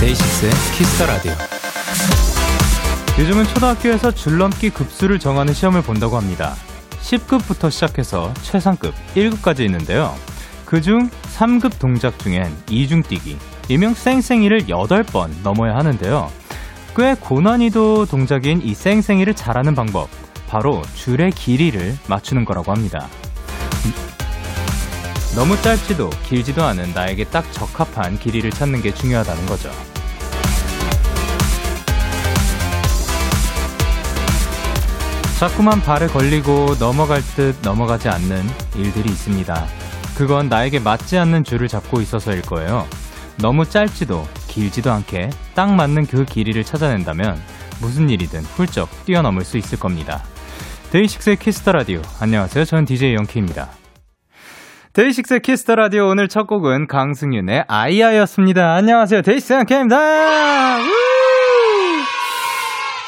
DAY6의 Kiss the Radio. 요즘은 초등학교에서 줄넘기 급수를 정하는 시험을 본다고 합니다. 10급부터 시작해서 최상급 1급까지 있는데요. 그중 3급 동작 중엔 이중 뛰기, 일명 쌩쌩이를 8번 넘어야 하는데요. 꽤 고난이도 동작인 이 쌩쌩이를 잘하는 방법, 바로 줄의 길이를 맞추는 거라고 합니다. 너무 짧지도 길지도 않은 나에게 딱 적합한 길이를 찾는 게 중요하다는 거죠. 자꾸만 발에 걸리고 넘어갈 듯 넘어가지 않는 일들이 있습니다. 그건 나에게 맞지 않는 줄을 잡고 있어서일 거예요. 너무 짧지도 길지도 않게 딱 맞는 그 길이를 찾아낸다면 무슨 일이든 훌쩍 뛰어넘을 수 있을 겁니다. DAY6의 Kiss the Radio. 안녕하세요. 저는 DJ Young K입니다. DAY6의 Kiss the Radio 오늘 첫 곡은 강승윤의 아이야였습니다. 안녕하세요. DAY6 Young K입니다.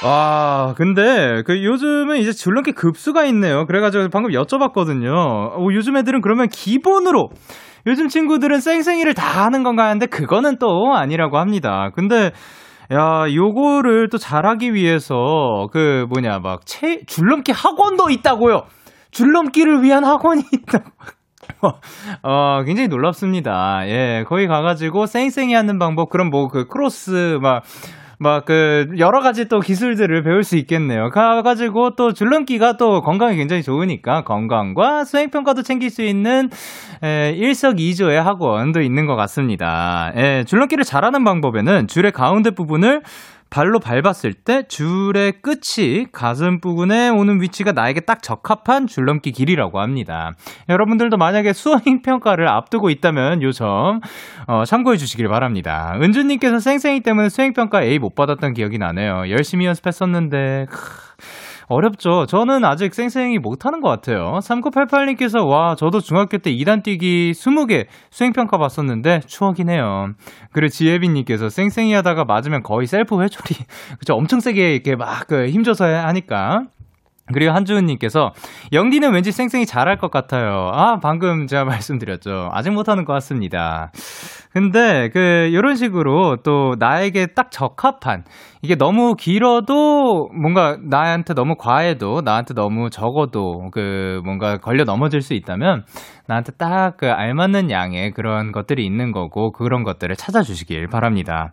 와, 근데 그 요즘은 이제 줄넘기 급수가 있네요. 그래가지고 방금 여쭤봤거든요. 어, 요즘 애들은 그러면 기본으로 요즘 친구들은 쌩쌩이를 다 하는 건가 하는데 그거는 또 아니라고 합니다. 근데 야, 요거를 또 잘하기 위해서 그 뭐냐 막 체, 줄넘기 학원도 있다고요. 줄넘기를 위한 학원이 있다고. 어, 굉장히 놀랍습니다. 예, 거기 가가지고 쌩쌩이 하는 방법, 그럼 뭐 그 크로스 막 막 그 여러 가지 또 기술들을 배울 수 있겠네요. 가가지고 또 줄넘기가 또 건강에 굉장히 좋으니까 건강과 수행 평가도 챙길 수 있는 에, 일석이조의 학원도 있는 것 같습니다. 에, 줄넘기를 잘하는 방법에는 줄의 가운데 부분을 발로 밟았을 때 줄의 끝이 가슴 부분에 오는 위치가 나에게 딱 적합한 줄넘기 길이라고 합니다. 여러분들도 만약에 수행 평가를 앞두고 있다면 요점 어, 참고해 주시길 바랍니다. 은주님께서 쌩쌩이 때문에 수행 평가 A 못 받았던 기억이 나네요. 열심히 연습했었는데. 크... 어렵죠. 저는 아직 쌩쌩이 못하는 것 같아요. 3988님께서, 와, 저도 중학교 때 2단 뛰기 20개 수행평가 봤었는데, 추억이네요. 그리고 지혜빈님께서 쌩쌩이 하다가 맞으면 거의 셀프 회초리. 그쵸. 엄청 세게 이렇게 막 그 힘줘서 하니까. 그리고 한주은님께서 영디는 왠지 쌩쌩이 잘할 것 같아요. 아 방금 제가 말씀드렸죠. 아직 못하는 것 같습니다. 근데 그 이런 식으로 또 나에게 딱 적합한 이게 너무 길어도 뭔가 나한테 너무 과해도 나한테 너무 적어도 그 뭔가 걸려 넘어질 수 있다면 나한테 딱 그 알맞는 양의 그런 것들이 있는 거고 그런 것들을 찾아주시길 바랍니다.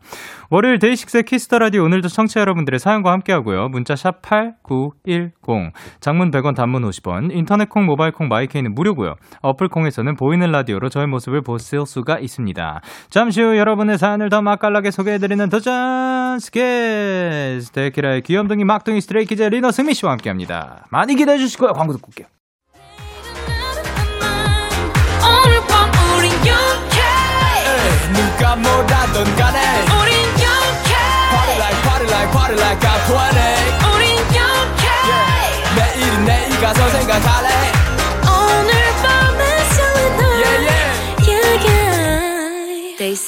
월요일 DAY6의 Kiss the Radio 오늘도 청취자 여러분들의 사연과 함께하고요. 문자 샵 #8910 장문 100원, 단문 50원, 인터넷 콩, 모바일 콩, my K는 무료고요. 어플 콩에서는 보이는 라디오로 저의 모습을 보실 수가 있습니다. 잠시 후 여러분의 사연을 더 맛깔나게 소개해드리는 도전 스키즈 데키라의 귀염둥이 막둥이 Stray Kids 리노 승민 씨와 함께합니다. 많이 기대해 주시고요. 광고 듣고 올게요. 누가 뭐라던 간에 우린 영케 Party like party like party like I'm 20 우린 영케 yeah. 내일은 내일 가서 생각할래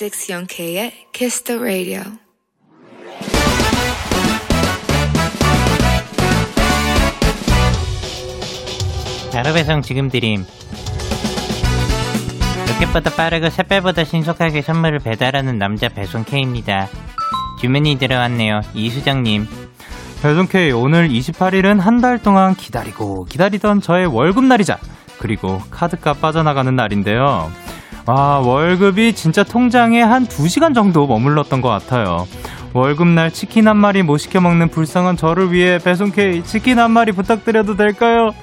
6 영케의 Kiss the Radio 바로 배송 지금 드림 로켓보다 빠르고 샛별보다 신속하게 선물을 배달하는 남자 배송 K입니다. 주문이 들어왔네요. 이수정님. 배송 K 오늘 28일은 한 달 동안 기다리고 기다리던 저의 월급날이자 그리고 카드값 빠져나가는 날인데요. 와 월급이 진짜 통장에 한 2시간 정도 머물렀던 것 같아요. 월급날 치킨 한 마리 못 시켜 먹는 불쌍한 저를 위해 배송 K 치킨 한 마리 부탁드려도 될까요?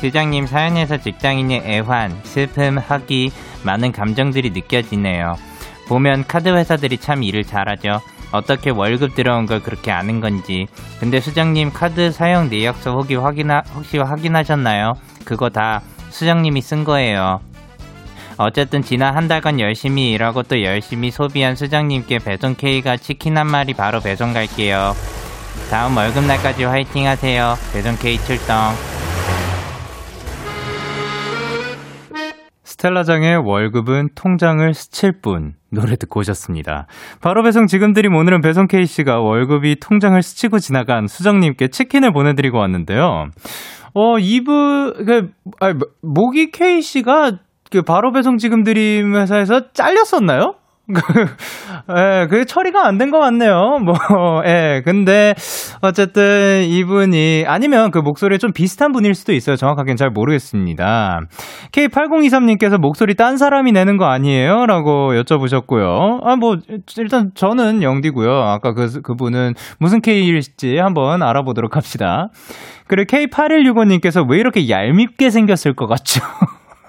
수장님 사연에서 직장인의 애환, 슬픔, 학기, 많은 감정들이 느껴지네요. 보면 카드 회사들이 참 일을 잘하죠. 어떻게 월급 들어온 걸 그렇게 아는 건지. 근데 수장님 카드 사용 내역서 혹시 확인하, 혹시 확인하셨나요? 그거 다 수장님이 쓴 거예요. 어쨌든 지난 한 달간 열심히 일하고 또 열심히 소비한 수장님께 배송 K가 치킨 한 마리 바로 배송 갈게요. 다음 월급날까지 화이팅 하세요. 배송 K 출동. 스텔라장의 월급은 통장을 스칠 뿐 노래 듣고 오셨습니다. 바로 배송 지금 드림 오늘은 배송 K씨가 월급이 통장을 스치고 지나간 수정님께 치킨을 보내드리고 왔는데요. 어, 이분, 그, 아, 모기 K씨가 그 바로 배송 지금 드림 회사에서 잘렸었나요? 예, 그게 처리가 안 된 것 같네요. 뭐, 예, 근데, 어쨌든, 이분이, 아니면 그 목소리에 좀 비슷한 분일 수도 있어요. 정확하게는 잘 모르겠습니다. K8023님께서 목소리 딴 사람이 내는 거 아니에요? 라고 여쭤보셨고요. 아, 뭐, 일단 저는 영디고요. 아까 그, 그분은 무슨 K일지 한번 알아보도록 합시다. 그리고 K8165님께서 왜 이렇게 얄밉게 생겼을 것 같죠?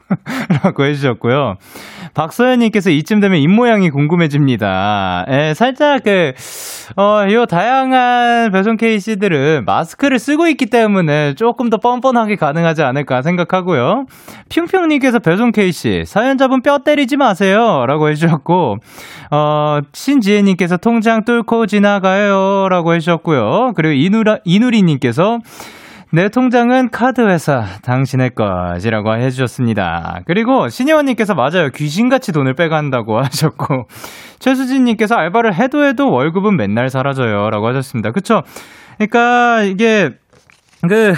라고 해주셨고요. 박서연님께서 이쯤 되면 입모양이 궁금해집니다. 예, 살짝 그, 어, 요 다양한 배송 케이스들은 마스크를 쓰고 있기 때문에 조금 더 뻔뻔하게 가능하지 않을까 생각하고요. 핑핑님께서 배송 케이스, 사연자분 뼈 때리지 마세요. 라고 해주셨고, 어, 신지혜님께서 통장 뚫고 지나가요. 라고 해주셨고요. 그리고 이누라, 이누리님께서 내 통장은 카드 회사, 당신의 것이라고 해주셨습니다. 그리고 신혜원님께서 맞아요. 귀신같이 돈을 빼간다고 하셨고, 최수진님께서 알바를 해도 해도 월급은 맨날 사라져요. 라고 하셨습니다. 그쵸? 그러니까 이게, 그,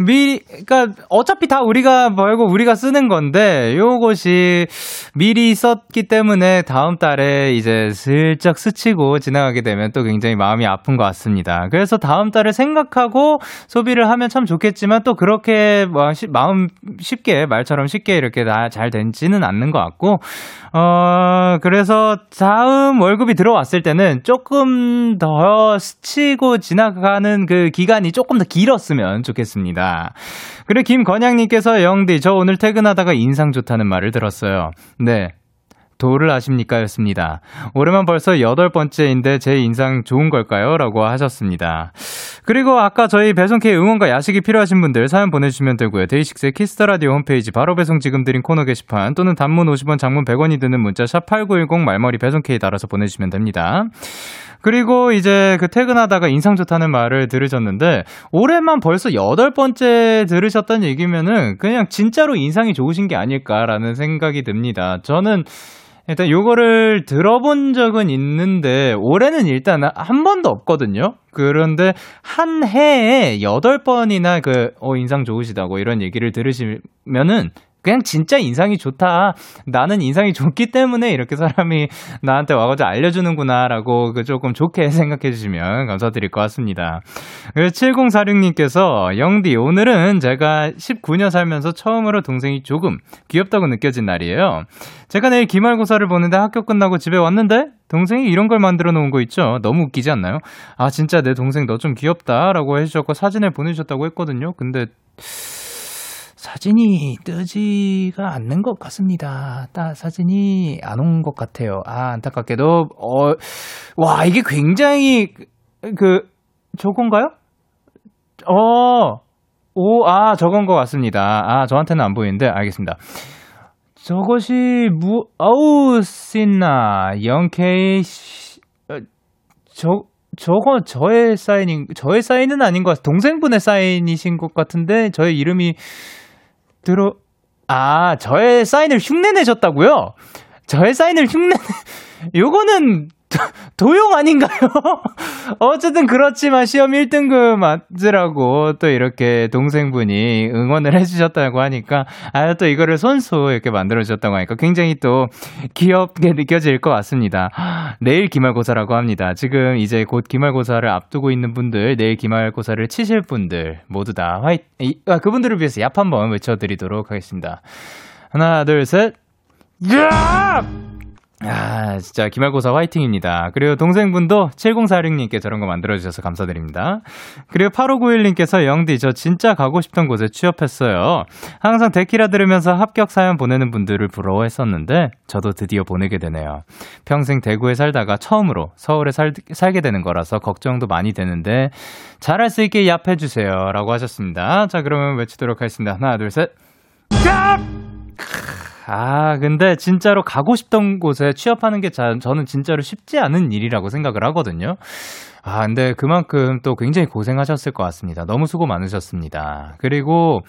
미리, 그니까, 어차피 다 우리가 벌고 우리가 쓰는 건데, 요것이 미리 썼기 때문에 다음 달에 이제 슬쩍 스치고 지나가게 되면 또 굉장히 마음이 아픈 것 같습니다. 그래서 다음 달을 생각하고 소비를 하면 참 좋겠지만 또 그렇게 뭐 마음 쉽게, 말처럼 쉽게 이렇게 다 잘 되지는 않는 것 같고, 어, 그래서 다음 월급이 들어왔을 때는 조금 더 스치고 지나가는 그 기간이 조금 더 길었으면 좋겠습니다. 그리고 김건양님께서 영디, 저 오늘 퇴근하다가 인상 좋다는 말을 들었어요. 네. 도를 아십니까? 였습니다. 올해만 벌써 여덟 번째인데 제 인상 좋은 걸까요? 라고 하셨습니다. 그리고 아까 저희 배송K 응원과 야식이 필요하신 분들 사연 보내주시면 되고요. 데이식스의 키스터라디오 홈페이지 바로 배송 지금 드린 코너 게시판 또는 단문 50원 장문 100원이 드는 문자 샵8910 말머리 배송K 달아서 보내주시면 됩니다. 그리고 이제 그 퇴근하다가 인상 좋다는 말을 들으셨는데 올해만 벌써 여덟 번째 들으셨던 얘기면은 그냥 진짜로 인상이 좋으신 게 아닐까라는 생각이 듭니다. 저는 일단 요거를 들어본 적은 있는데 올해는 일단 한 번도 없거든요. 그런데 한 해에 여덟 번이나 그 어 인상 좋으시다고 이런 얘기를 들으시면은 그냥 진짜 인상이 좋다. 나는 인상이 좋기 때문에 이렇게 사람이 나한테 와가지고 알려주는구나라고 그 조금 좋게 생각해 주시면 감사드릴 것 같습니다. 7046님께서 영디 오늘은 제가 19년 살면서 처음으로 동생이 조금 귀엽다고 느껴진 날이에요. 제가 내일 기말고사를 보는데 학교 끝나고 집에 왔는데 동생이 이런 걸 만들어 놓은 거 있죠? 너무 웃기지 않나요? 아 진짜 내 동생 너 좀 귀엽다라고 해주셨고 사진을 보내주셨다고 했거든요. 근데 사진이 뜨지가 않는 것 같습니다. 따, 사진이 안 온 것 같아요. 아, 안타깝게도, 어, 와, 이게 굉장히, 그, 저건가요? 어, 오, 아, 저건 것 같습니다. 아, 저한테는 안 보이는데, 알겠습니다. 저것이, 무, 어우, 신나, 영케이, 어, 저, 저거 저의 사인인, 저의 사인은 아닌 것 같아요. 동생분의 사인이신 것 같은데, 저의 이름이, 들어, 아, 저의 사인을 흉내 내셨다고요? 저의 사인을 흉내, 요거는 도용 아닌가요? 어쨌든 그렇지만 시험 1등급 맞으라고 또 이렇게 동생분이 응원을 해주셨다고 하니까 아 또 이거를 손수 이렇게 만들어주셨다고 하니까 굉장히 또 귀엽게 느껴질 것 같습니다. 내일 기말고사라고 합니다. 지금 이제 곧 기말고사를 앞두고 있는 분들, 내일 기말고사를 치실 분들 모두 다 화이, 아, 그분들을 위해서 얍 한번 외쳐드리도록 하겠습니다. 하나, 둘, 셋. 야! 아, 진짜 기말고사 화이팅입니다. 그리고 동생분도 7046님께 저런 거 만들어주셔서 감사드립니다. 그리고 8591님께서 영디, 저 진짜 가고 싶던 곳에 취업했어요. 항상 데키라 들으면서 합격 사연 보내는 분들을 부러워했었는데, 저도 드디어 보내게 되네요. 평생 대구에 살다가 처음으로 서울에 살, 살게 되는 거라서 걱정도 많이 되는데, 잘할 수 있게 얍해주세요. 라고 하셨습니다. 자, 그러면 외치도록 하겠습니다. 하나, 둘, 셋. 얍! 아, 근데 진짜로 가고 싶던 곳에 취업하는 게 자, 저는 진짜로 쉽지 않은 일이라고 생각을 하거든요. 아, 근데 그만큼 또 굉장히 고생하셨을 것 같습니다. 너무 수고 많으셨습니다. 그리고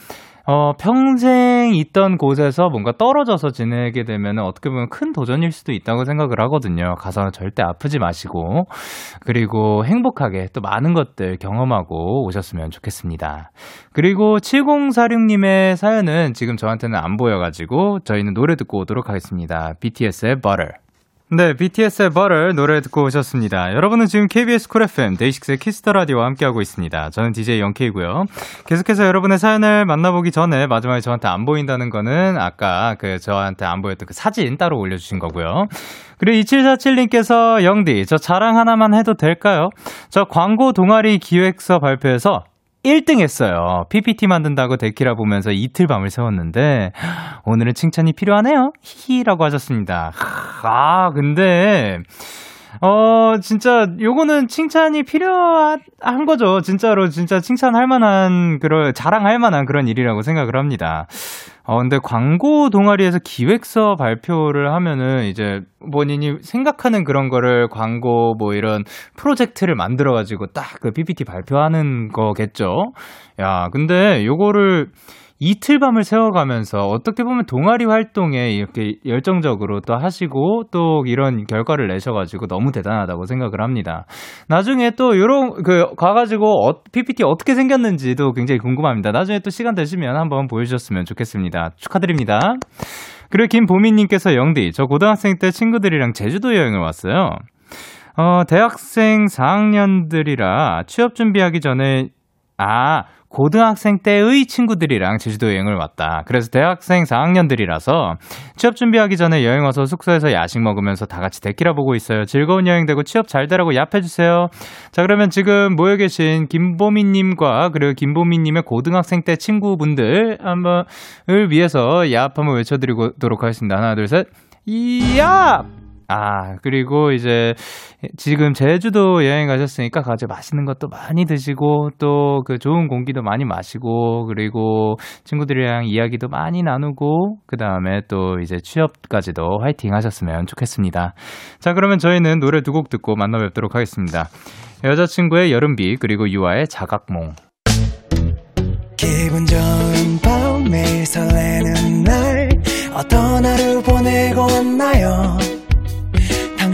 어, 평생 있던 곳에서 뭔가 떨어져서 지내게 되면 어떻게 보면 큰 도전일 수도 있다고 생각을 하거든요. 가서 절대 아프지 마시고, 그리고 행복하게 또 많은 것들 경험하고 오셨으면 좋겠습니다. 그리고 7046님의 사연은 지금 저한테는 안 보여가지고 저희는 노래 듣고 오도록 하겠습니다. BTS의 Butter. 네, BTS의 Butter 노래 듣고 오셨습니다. 여러분은 지금 KBS 쿨 FM 데이식스의 키스터 라디오와 함께하고 있습니다. 저는 DJ Young K고요. 계속해서 여러분의 사연을 만나보기 전에 마지막에 저한테 안 보인다는 거는 아까 그 저한테 안 보였던 그 사진 따로 올려주신 거고요. 그리고 2747님께서 영디, 저 자랑 하나만 해도 될까요? 저 광고 동아리 기획서 발표에서 1등 했어요. PPT 만든다고 데키라 보면서 이틀 밤을 새웠는데, 오늘은 칭찬이 필요하네요. 히히라고 하셨습니다. 아, 근데, 어, 진짜, 요거는 칭찬이 필요한 거죠. 진짜로, 진짜 칭찬할 만한, 그런, 자랑할 만한 그런 일이라고 생각을 합니다. 어, 근데 광고 동아리에서 기획서 발표를 하면은 이제 본인이 생각하는 그런 거를 광고 뭐 이런 프로젝트를 만들어 가지고 딱 그 PPT 발표하는 거겠죠? 야, 근데 요거를 이틀 밤을 세워가면서 어떻게 보면 동아리 활동에 이렇게 열정적으로 또 하시고 또 이런 결과를 내셔가지고 너무 대단하다고 생각을 합니다. 나중에 또 요런 그 가가지고 어, PPT 어떻게 생겼는지도 굉장히 궁금합니다. 나중에 또 시간 되시면 한번 보여주셨으면 좋겠습니다. 축하드립니다. 그리고 김보미님께서 영디, 저 고등학생 때 친구들이랑 제주도 여행을 왔어요. 어, 대학생 4학년들이라 취업 준비하기 전에, 아, 고등학생 때의 친구들이랑 제주도 여행을 왔다. 그래서 대학생 4학년들이라서 취업 준비하기 전에 여행 와서 숙소에서 야식 먹으면서 다 같이 데키라 보고 있어요. 즐거운 여행 되고 취업 잘 되라고 얍해주세요. 자, 그러면 지금 모여 계신 김보미님과 그리고 김보미님의 고등학생 때 친구분들 한번을 위해서 얍 한번 외쳐드리도록 하겠습니다. 하나, 둘, 셋. 이얍! 아, 그리고 이제 지금 제주도 여행 가셨으니까 가서 맛있는 것도 많이 드시고 또 그 좋은 공기도 많이 마시고 그리고 친구들이랑 이야기도 많이 나누고 그 다음에 또 이제 취업까지도 화이팅 하셨으면 좋겠습니다. 자, 그러면 저희는 노래 두 곡 듣고 만나 뵙도록 하겠습니다. 여자친구의 여름비 그리고 유아의 자각몽. 기분 좋은 밤 매일 설레는 날 어떤 하루 보내고 왔나요?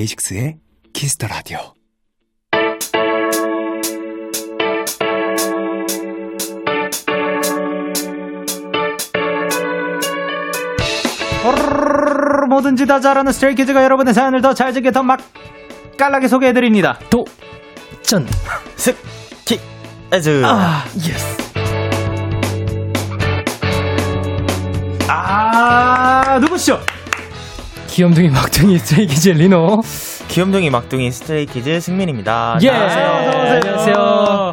데이식스의 키스터 라디오. 뭐든지 다 잘하는 Stray Kids가 여러분의 사연을 더 찰지게 더 맛깔나게 소개해드립니다. 도 전 스키즈 아 yes 아 누구시죠? 귀염둥이 막둥이 Stray Kids 리노. 귀염둥이 막둥이 Stray Kids 승민입니다. 예. 안녕하세요. 안녕하세요.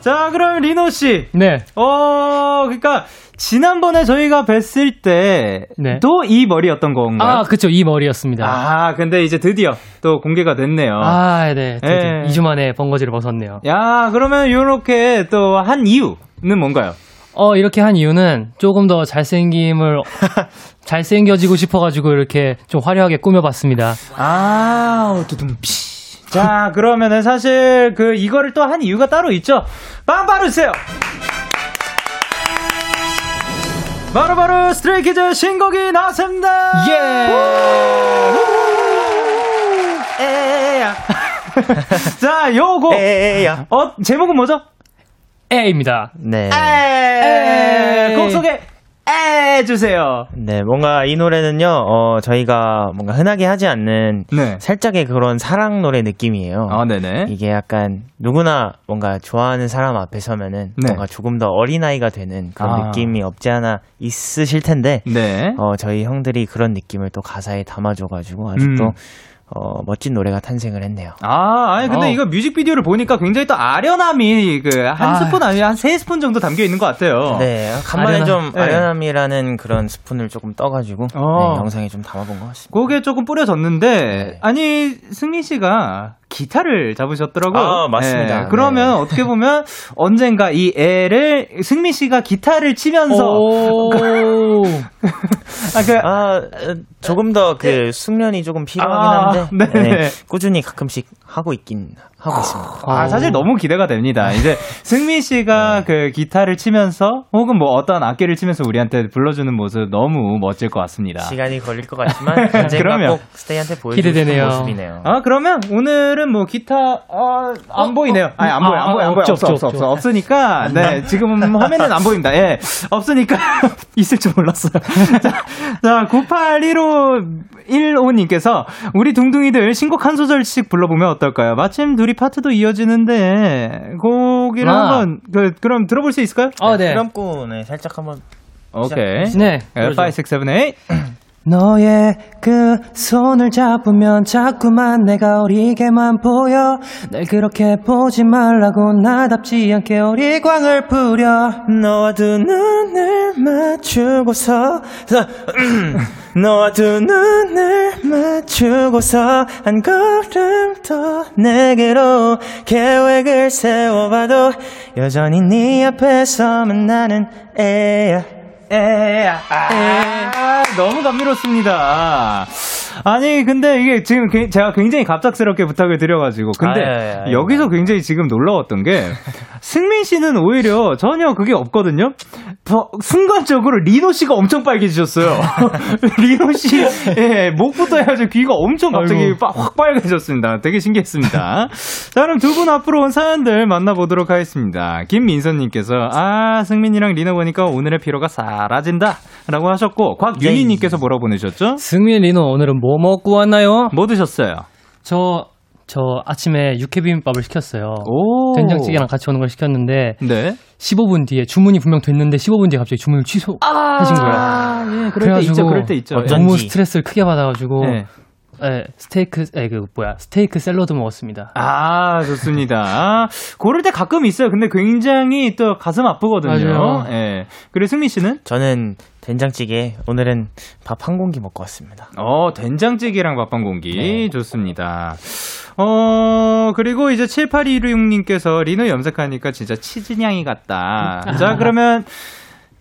자, 그럼 리노 씨. 네. 어, 그러니까 지난번에 저희가 뵀을 때도 네. 이 머리였던 건가요? 아, 그쵸. 이 머리였습니다. 아, 근데 이제 드디어 또 공개가 됐네요. 아, 네. 드디어 네. 2주 만에 번거지를 벗었네요. 야, 그러면 이렇게 또 한 이유는 뭔가요? 어, 이렇게 한 이유는 조금 더 잘생김을, 잘생겨지고 싶어가지고 이렇게 좀 화려하게 꾸며봤습니다. 아, 두둥, 피. 자, 그러면은 사실 그 이거를 또 한 이유가 따로 있죠? 빵빠레 주세요! 바로 바로 Stray Kids 신곡이 나왔습니다! 예! 애야. 자, 요거. 애야. 어, 제목은 뭐죠? 애입니다. 네. 에, 곡 소개 에 주세요. 네, 뭔가 이 노래는요, 어, 저희가 뭔가 흔하게 하지 않는 네. 살짝의 그런 사랑 노래 느낌이에요. 아, 네네. 이게 약간 누구나 뭔가 좋아하는 사람 앞에 서면은 네. 뭔가 조금 더 어린아이가 되는 그런 아. 느낌이 없지 않아 있으실 텐데, 네. 어, 저희 형들이 그런 느낌을 또 가사에 담아 줘 가지고 아직도 음. 어, 멋진 노래가 탄생을 했네요. 아, 아니 근데 어. 이거 뮤직비디오를 보니까 굉장히 또 아련함이 그 한 아. 스푼 아니 한세 스푼 정도 담겨 있는 것 같아요. 네, 간만에 아련함. 좀 네. 아련함이라는 그런 스푼을 조금 떠가지고 어. 네, 영상에 좀 담아본 것 같습니다. 그게 조금 뿌려졌는데 네. 아니 승민 씨가 기타를 잡으셨더라고요. 아, 맞습니다. 네, 그러면 네. 어떻게 보면 언젠가 이 애를 승민 씨가 기타를 치면서 오. 아, 그, 아, 어, 조금 더그 숙련이 조금 필요하긴 아, 한데. 네, 꾸준히 가끔씩 하고 있긴 하고 있습니다. 아, 사실 너무 기대가 됩니다. 이제 승민 씨가 그 기타를 치면서 혹은 뭐 어떤 악기를 치면서 우리한테 불러주는 모습 너무 멋질 것 같습니다. 시간이 걸릴 것 같지만 언젠가 그러면. 꼭 스테이한테 기대되네요. 싶은 모습이네요. 아, 그러면 오늘은 뭐 기타, 어, 안 보이네요. 아니, 안 아, 보여, 안 아, 보여, 안 보여. 없죠, 없어, 없어. 없어. 없으니까, 네, 지금 화면은 안 보입니다. 예. 없으니까, 있을 줄 몰랐어요. 자, 자, 981515님께서, 우리 둥둥이들 신곡 한 소절씩 불러보면 어떨까요? 마침 둘이 파트도 이어지는데, 곡이를 아. 한번, 그, 그럼 들어볼 수 있을까요? 어, 네. 네, 살짝 한번 오케이. 네. 5, 6, 7, 8. 너의 그 손을 잡으면 자꾸만 내가 어리게만 보여. 날 그렇게 보지 말라고 나답지 않게 어리광을 부려. 너와 두 눈을 맞추고서 너와 두 눈을 맞추고서 한 걸음 더 내게로 계획을 세워봐도 여전히 네 앞에 서면 나는 애야 에야. 아, 너무 감미롭습니다. 아니, 근데 이게 지금 게- 제가 굉장히 갑작스럽게 부탁을 드려가지고. 근데 아, 예, 예, 예. 여기서 굉장히 지금 놀라웠던 게, 승민 씨는 오히려 전혀 그게 없거든요? 더 순간적으로 리노 씨가 엄청 빨개지셨어요. 리노 씨, 예, 목부터 해가지고 귀가 엄청 갑자기. 빠- 확 빨개졌습니다. 되게 신기했습니다. 자, 그럼 두 분 앞으로 온 사연들 만나보도록 하겠습니다. 김민선님께서, 아, 승민이랑 리노 보니까 오늘의 피로가 사라진다. 라고 하셨고, 곽윤희님께서 뭐라고 보내셨죠? 승민 리노 오늘은 뭐 먹고 왔나요? 뭐 드셨어요? 저, 저 아침에 육회비빔밥을 시켰어요 오. 된장찌개랑 같이 오는 걸 시켰는데 네. 15분 뒤에 주문이 분명 됐는데 15분 뒤에 갑자기 주문을 취소하신 거예요. 아, 예, 그럴 때 있죠, 그럴 때 있죠. 너무 스트레스를 크게 받아가지고 네. 예, 스테이크, 에, 그 뭐야 스테이크 샐러드 먹었습니다. 아, 좋습니다. 고를 때 가끔 있어요. 근데 굉장히 또 가슴 아프거든요. 맞아요. 예. 그리고 승민 씨는? 저는 된장찌개 오늘은 밥 한 공기 먹고 왔습니다 어, 된장찌개랑 밥 한 공기. 네. 좋습니다. 어, 그리고 이제 7816님께서 리노 염색하니까 진짜 치즈냥이 같다. 자, 그러면,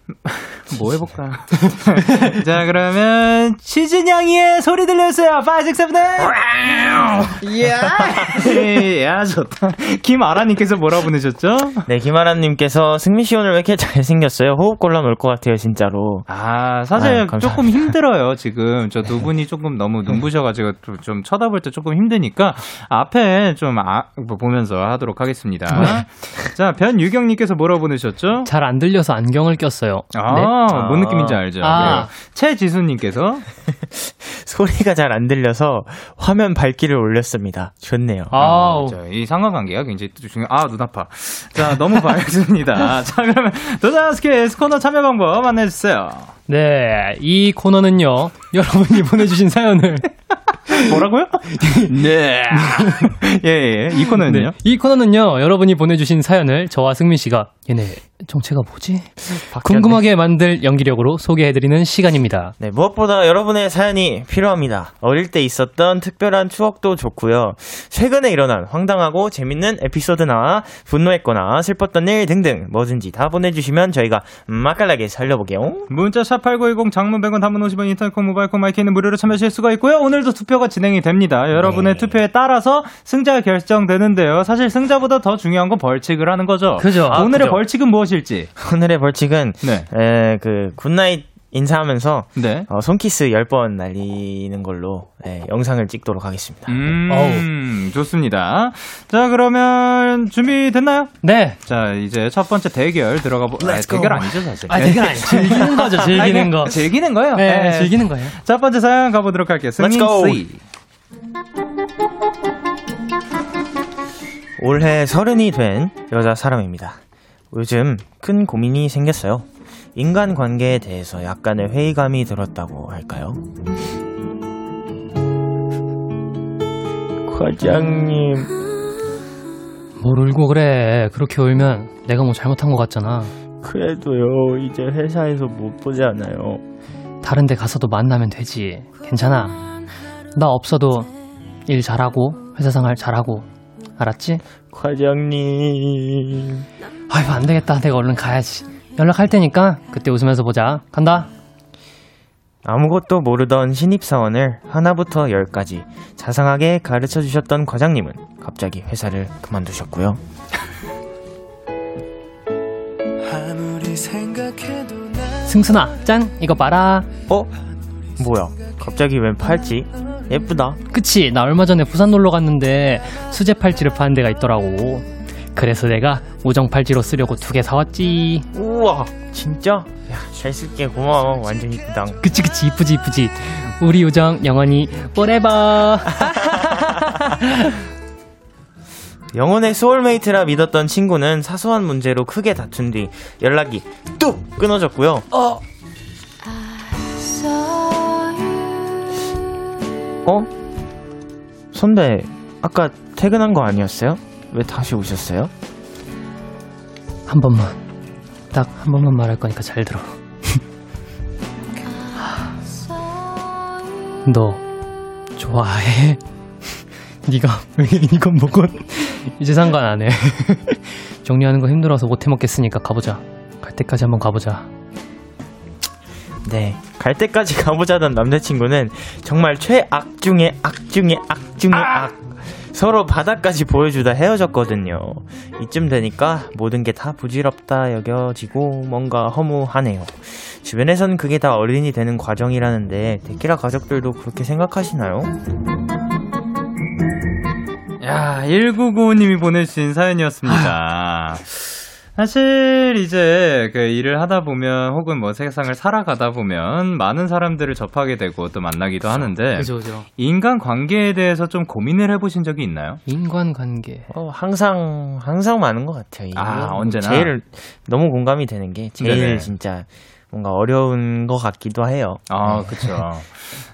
뭐 해볼까? 자, 그러면, 치즈냥이의 소리 들려주세요. 5, 6, 7, 8. 이야. 야, 좋다. 김아라님께서 뭐라 보내셨죠? 네 김아람님께서 승민 씨 오늘 왜 이렇게 잘생겼어요 호흡 곤란 올 것 같아요 진짜로 아, 사실 아유. 조금 힘들어요, 지금. 저 두 분이 조금 너무 눈부셔가지고 좀- 좀 쳐다볼 때 조금 힘드니까 앞에 좀 아, 뭐 보면서 하도록 하겠습니다. 자, 변유경님께서 뭐라 보내셨죠? 잘 안 들려서 안경을 꼈어요. 아, 네. 뭔 느낌인지 알죠? 아. 그래요. 최지수님께서 소리가 잘 안 들려서 화면 밝기를 올렸습니다 좋네요 아우. 자, 이 상관관계가 굉장히 또 중요. 아, 눈 아파. 자, 너무 밝습니다. 자, 그러면 도자스케 코너 참여 방법 안내해주세요. 네, 이 코너는요, 여러분이 보내주신 사연을. 뭐라고요? 네. 예, 예. 이 코너는요? 네, 이 코너는요, 여러분이 보내주신 사연을 저와 승민 씨가, 얘네, 정체가 뭐지? 궁금하게 만들 연기력으로 소개해드리는 시간입니다. 네, 무엇보다 여러분의 사연이 필요합니다. 어릴 때 있었던 특별한 추억도 좋고요. 최근에 일어난 황당하고 재밌는 에피소드나 분노했거나 슬펐던 일 등등 뭐든지 다 보내주시면 저희가 맛깔나게 살려보게요. 문자 샵8910 장문 100원 단문 50원 인터넷 콩 모바일 콩 마이크는 무료로 참여하실 수가 있고요. 오늘도 투표가 진행이 됩니다. 여러분의 네. 투표에 따라서 승자가 결정되는데요. 사실 승자보다 더 중요한 건 벌칙을 하는 거죠. 그죠. 아, 오늘의 그죠. 벌칙은 무엇일지. 오늘의 벌칙은 네. 에, 그 good night 인사하면서 네. 어, 손키스 10번 날리는 걸로 예, 영상을 찍도록 하겠습니다. 음, 좋습니다. 자, 그러면 준비됐나요? 네. 자, 이제 첫 번째 대결 들어가 보. 아, 대결 아니죠, 사실. 아, 되게 아니, 즐기는 거죠, 즐기는 거. 즐기는 거예요. 네, 네. 즐기는 거예요. 첫 번째 사연 가보도록 할게요. 승민 Let's go. 씨. 올해 서른이 된 여자 사람입니다. 요즘 큰 고민이 생겼어요. 인간관계에 대해서 약간의 회의감이 들었다고 할까요? 과장님. 뭘 울고 그래. 그렇게 울면 내가 뭐 잘못한 것 같잖아. 그래도요, 이제 회사에서 못 보잖아요. 다른 데 가서도 만나면 되지. 괜찮아. 나 없어도 일 잘하고 회사 생활 잘하고 알았지? 과장님. 아이고 안 되겠다. 내가 얼른 가야지. 연락할 테니까 그때 웃으면서 보자. 간다. 아무것도 모르던 신입사원을 하나부터 열까지 자상하게 가르쳐 주셨던 과장님은 갑자기 회사를 그만두셨고요. 승순아, 짠. 이거 봐라. 어? 뭐야? 갑자기 웬 팔찌? 예쁘다. 그치? 나 얼마 전에 부산 놀러 갔는데 수제 팔찌를 파는 데가 있더라고. 그래서 내가 우정 팔찌로 쓰려고 두 개 사왔지. 우와, 진짜? 야, 잘 쓸게. 고마워. 완전 이쁘다. 그치 그치 이쁘지 이쁘지. 우리 우정 영원히 forever. 영혼의 soulmate라 믿었던 친구는 사소한 문제로 크게 다툰 뒤 연락이 뚝 끊어졌고요. 어? 어? 선배, 아까 퇴근한 거 아니었어요? 왜 다시 오셨어요? 한 번만 딱 한 번만 말할 거니까 잘 들어. 너 좋아해? 네가 왜 이건 뭐고 이제 상관 안 해. 정리하는 거 힘들어서 못 해먹겠으니까 가보자. 갈 때까지 한번 가보자. 네. 갈 때까지 가보자던 남자친구는 정말 최악 중의 악 중의 악 중의 악. 서로 바닥까지 보여주다 헤어졌거든요. 이쯤 되니까 모든 게 다 부질없다 여겨지고 뭔가 허무하네요. 주변에선 그게 다 어른이 되는 과정이라는데 데키라 가족들도 그렇게 생각하시나요? 야, 1995님이 보내주신 사연이었습니다. 사실 이제 그 일을 하다 보면 혹은 뭐 세상을 살아가다 보면 많은 사람들을 접하게 되고 또 만나기도 하는데 그죠 그죠. 인간 관계에 대해서 좀 고민을 해보신 적이 있나요? 인간 관계. 어, 항상 항상 많은 것 같아요. 아, 언제나? 제일 너무 공감이 되는 게 제일 네네. 진짜 뭔가 어려운 것 같기도 해요. 아, 그쵸.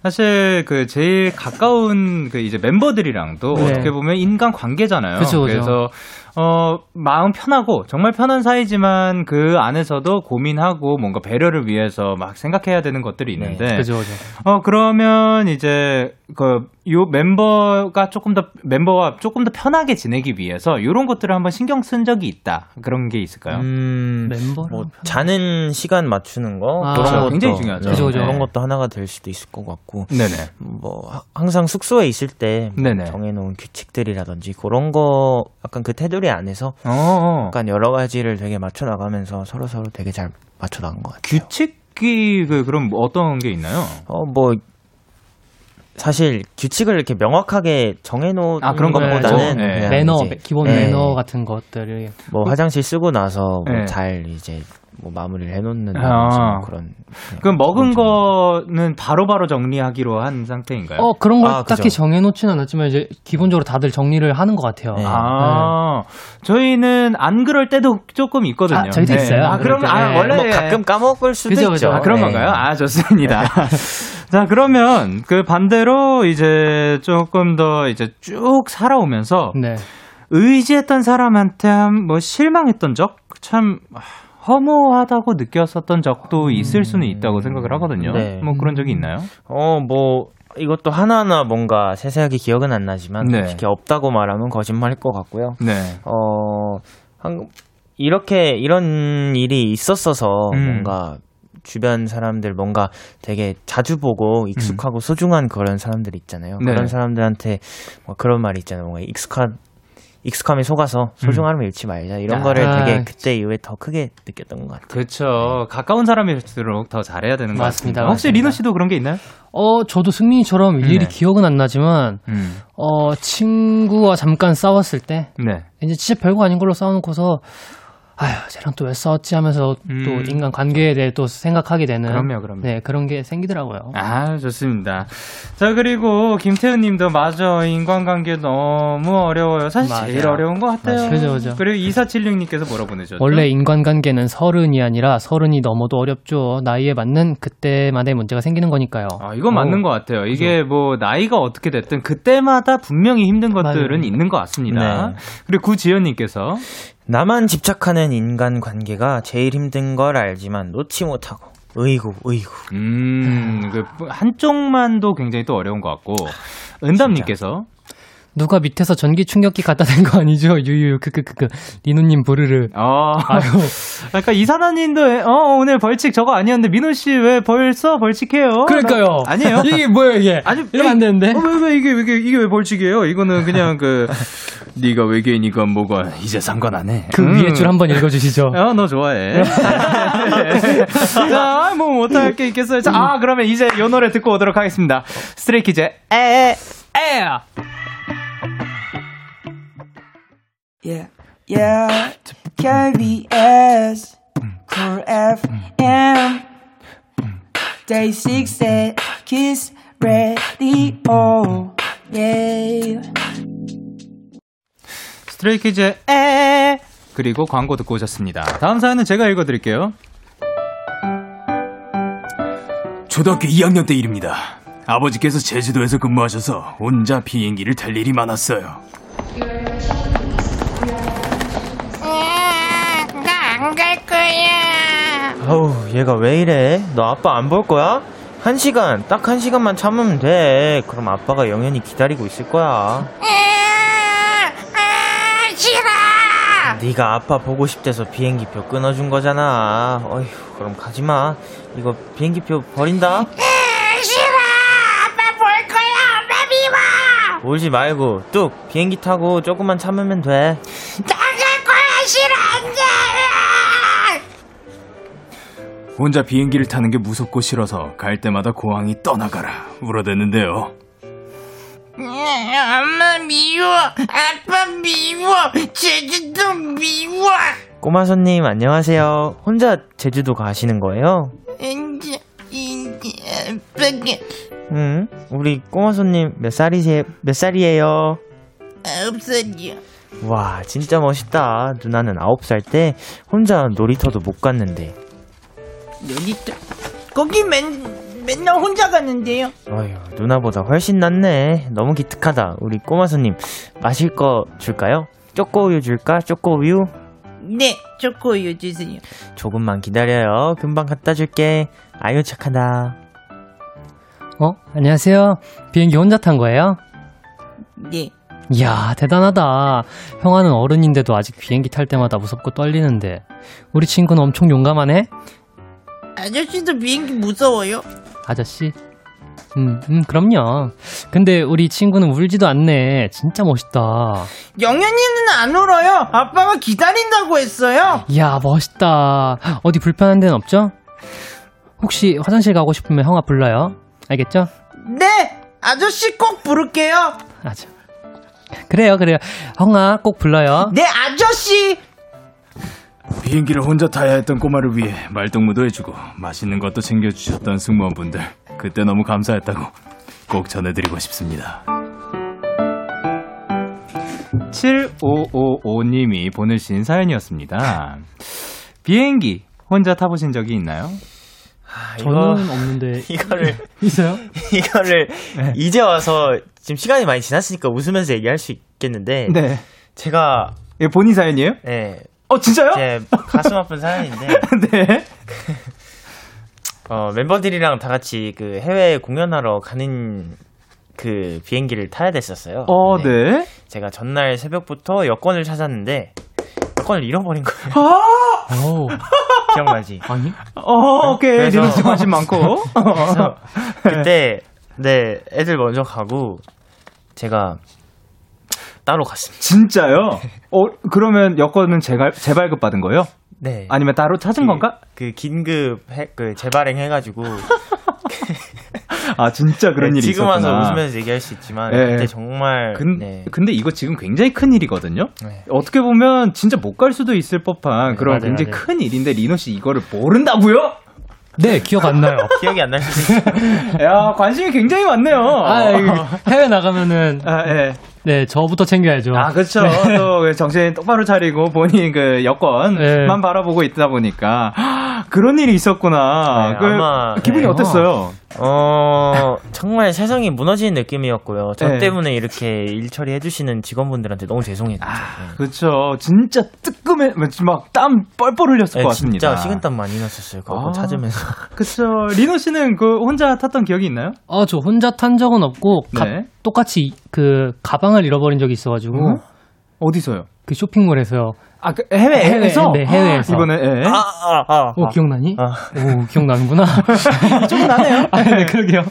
사실 그 제일 가까운 그 이제 멤버들이랑도 네. 어떻게 보면 인간 관계잖아요. 그쵸, 그쵸. 래서 어 마음 편하고 정말 편한 사이지만 그 안에서도 고민하고 뭔가 배려를 위해서 막 생각해야 되는 것들이 있는데 네, 그죠 그죠. 어 그러면 이제 그 요 멤버가 조금 더 멤버와 조금 더 편하게 지내기 위해서 요런 것들을 한번 신경 쓴 적이 있다. 그런 게 있을까요? 음, 멤버랑 뭐 자는 시간 맞추는 거 아, 그런 그렇죠. 것도 굉장히 중요하죠. 그죠, 그죠. 그런 것도 하나가 될 수도 있을 것 같고 네네. 뭐 하- 항상 숙소에 있을 때 네네. 정해 놓은 규칙들이라든지 그런 거 약간 그 테두리 안에서 어, 어. 약간 여러 가지를 되게 맞춰 나가면서 서로 서로 되게 잘 맞춰 나간 것 같아요. 규칙이 그 그럼 뭐 어떤 게 있나요? 어뭐 사실 규칙을 이렇게 명확하게 정해놓은 아, 그런 건 것보다는. 네. 매너 이제 기본 네. 매너 같은 것들을 뭐 화장실 쓰고 나서 뭐 네. 잘 이제 뭐 마무리를 해놓는 아. 그런 그럼 먹은 거는 바로바로 정리하기로 한 상태인가요? 어 그런 걸 아, 그죠. 딱히 정해놓진 않았지만 이제 기본적으로 다들 정리를 하는 것 같아요. 네. 아, 저희는 안 그럴 때도 조금 있거든요. 아, 저희도 있어요. 아, 때. 아, 네. 원래. 뭐 가끔 까먹을 수도 그죠, 있죠. 그죠. 아, 그런 네. 건가요? 아, 좋습니다. 자, 그러면 그 반대로 이제 조금 더 이제 쭉 살아오면서 네. 의지했던 사람한테 한뭐 실망했던 적? 참 허무하다고 느꼈었던 적도 있을 수는 있다고 생각을 하거든요. 네. 뭐 그런 적이 있나요? 어, 뭐, 이것도 하나하나 뭔가 세세하게 기억은 안 나지만, 네. 솔직히 없다고 말하면 거짓말일 것 같고요. 네. 어, 한, 이렇게, 이런 일이 있었어서, 음. 뭔가, 주변 사람들 뭔가 되게 자주 보고 익숙하고 소중한 그런 사람들 있잖아요. 네. 그런 사람들한테 뭐 그런 말이 있잖아요. 뭔가 익숙한, 익숙함에 속아서 소중함을 잃지 말자. 이런 아. 거를 되게 그때 이후에 더 크게 느꼈던 것 같아요. 그렇죠. 가까운 사람일수록 더 잘해야 되는 것 맞습니다, 같습니다. 혹시 맞습니다. 리노 씨도 그런 게 있나요? 어 저도 승민이처럼 일일이 네. 기억은 안 나지만 음. 어 친구와 잠깐 싸웠을 때 네. 이제 진짜 별거 아닌 걸로 싸워놓고서 아휴, 쟤랑 또 왜 싸웠지 하면서 음. 또 인간 관계에 대해 또 생각하게 되는. 그럼요, 그럼요. 네, 그런 게 생기더라고요. 아, 좋습니다. 자, 그리고 김태훈 님도 맞아. 인간관계 너무 어려워요. 사실 제일 맞아요. 어려운 것 같아요. 그죠, 그죠. 그리고 2476님께서 뭐라 보내셨죠? 원래 인간관계는 서른이 아니라 서른이 넘어도 어렵죠. 나이에 맞는 그때만의 문제가 생기는 거니까요. 아, 이건 맞는 어, 것 같아요. 이게 뭐, 나이가 어떻게 됐든 그때마다 분명히 힘든 것들은 맞아요. 있는 것 같습니다. 네. 그리고 구지연님께서 나만 집착하는 인간 관계가 제일 힘든 걸 알지만 놓지 못하고. 으이구 으이구. 음, 그 한쪽만도 굉장히 또 어려운 것 같고. 은담님께서 누가 밑에서 전기 충격기 갖다 댄 거 아니죠? 유유 크크크크 리노님 부르르. 어, 아유 그러니까 이사나님도 어 오늘 벌칙 저거 아니었는데 민호 씨왜 벌써 벌칙해요? 그러니까요. 나- 아니에요? 이게 뭐예요 이게? 아니 이러면 안 되는데. 어, 왜, 왜 이게 이게 이게 왜 벌칙이에요? 이거는 그냥 그 네가 외계인이건 뭐건 이제 상관 안 해. 그 위에 줄 한번 읽어주시죠. 어, 너 좋아해. 자, 뭐 못할 게 있겠어요. 자, 아, 그러면 이제 요 노래 듣고 오도록 하겠습니다. Stray Kids, 애, 애. Yeah, yeah. KBS, Cool FM, DAY6의 Kiss the Radio. Yeah. Stray Kids, 애. 그리고 광고 듣고 오셨습니다. 다음 사연은 제가 읽어드릴게요. 초등학교 2학년 때 일입니다. 아버지께서 제주도에서 근무하셔서 혼자 비행기를 탈 일이 많았어요. 아우 얘가 왜 이래? 너 아빠 안 볼 거야? 한 시간 딱 한 시간만 참으면 돼. 그럼 아빠가 영현이 기다리고 있을 거야. 네가 아빠 보고 싶대서 비행기표 끊어준 거잖아. 어휴 그럼 가지마. 이거 비행기표 버린다. 울지 말고 뚝! 비행기 타고 조금만 참으면 돼 혼자 비행기를 타는 게 무섭고 싫어서 갈 때마다 고항이 떠나가라 울어댔는데요. 엄마 미워. 아빠 미워. 제주도 미워. 꼬마 손님 안녕하세요. 혼자 제주도 가시는 거예요? 이제 이제 아빠가 응? 우리 꼬마 손님 몇 살이세 몇 살이에요? 아홉 살이야 와 진짜 멋있다. 누나는 아홉 살 때 혼자 놀이터도 못 갔는데 여기 있다 거기 맨 맨날 혼자 가는데요 어휴 누나보다 훨씬 낫네 너무 기특하다 우리 꼬마 손님 마실 거 줄까요? 초코우유 줄까? 초코우유? 네 초코우유 주세요 조금만 기다려요 금방 갖다 줄게 아유 착하다 어 안녕하세요. 비행기 혼자 탄 거예요? 네 이야 대단하다. 형아는 어른인데도 아직 비행기 탈 때마다 무섭고 떨리는데 우리 친구는 엄청 용감하네. 아저씨도 비행기 무서워요 아저씨. 음, 음, 그럼요. 근데 우리 친구는 울지도 않네. 진짜 멋있다. 영현이는 안 울어요 아빠가 기다린다고 했어요 이야, 멋있다. 어디 불편한 데는 없죠? 혹시 화장실 가고 싶으면 형아 불러요. 알겠죠? 네 아저씨 꼭 부를게요 아자. 그래요, 그래요. 형아 꼭 불러요. 네 아저씨 비행기를 혼자 타야 했던 꼬마를 위해 말동무도 해주고 맛있는 것도 챙겨주셨던 승무원분들 그때 너무 감사했다고 꼭 전해드리고 싶습니다. 7555님이 보내주신 사연이었습니다. 비행기 혼자 타보신 적이 있나요? 아, 저는 없는데 이거를 있어요? 이거를 이제 와서 지금 시간이 많이 지났으니까 웃으면서 얘기할 수 있겠는데 네. 제가 예, 본인 사연이에요? 예, 어, 진짜요? 제 가슴 아픈 사연인데 네. 어, 멤버들이랑 다 같이 그 해외 공연하러 가는 그 비행기를 타야 됐었어요. 어, 네. 제가 전날 새벽부터 여권을 찾았는데 여권을 잃어버린 거예요. 오, 기억나지? 아니? 어, 오케이. 그래서- 관심 많고. 그래서 그때 네 애들 먼저 가고 제가 따로 갔습니다. 진짜요? 어, 그러면 여권은 재발, 재발급 받은 거예요? 네. 아니면 따로 찾은 건가? 그 긴급 해, 그 재발행 해가지고 아 진짜 그런 네, 일이 지금 있었구나. 와서 웃으면서 얘기할 수 있지만 네. 그때 정말 근, 네. 근데 이거 지금 굉장히 큰 일이거든요. 네. 어떻게 보면 진짜 못 갈 수도 있을 법한 그런 맞아요, 굉장히 맞아요. 큰 일인데 리노 씨 이거를 모른다고요? 네, 기억 안 나요. 기억이 안 있어요. 야 관심이 굉장히 많네요. 아, 이거 해외 나가면은 아, 예. 네, 저부터 챙겨야죠. 아, 그렇죠. 또 정신 똑바로 차리고 본인 그 여권만 네. 바라보고 있다 보니까 그런 일이 있었구나. 네, 그 아마, 기분이 네. 어땠어요? 어, 정말 세상이 무너지는 느낌이었고요. 저 네. 때문에 이렇게 일 처리해 주시는 직원분들한테 너무 죄송했죠. 아, 네. 그렇죠. 진짜 뜨끔해, 막 땀 뻘뻘 흘렸을 네, 것 같습니다. 진짜 식은땀 많이 났었어요. 그거 아. 찾으면서. 그렇죠. 리노 씨는 그 혼자 탔던 기억이 있나요? 아, 저 혼자 탄 적은 없고 가- 네. 똑같이 그 가방을 잃어버린 적이 있어 가지고 음? 어디서요? 그 쇼핑몰에서 아, 그 해외에서? 해외, 네, 해외에서. 이번에, 예. 아, 아, 아. 오 기억나니? 아. 오 기억나는구나. 좀 나네요. 아, 네, 그러게요.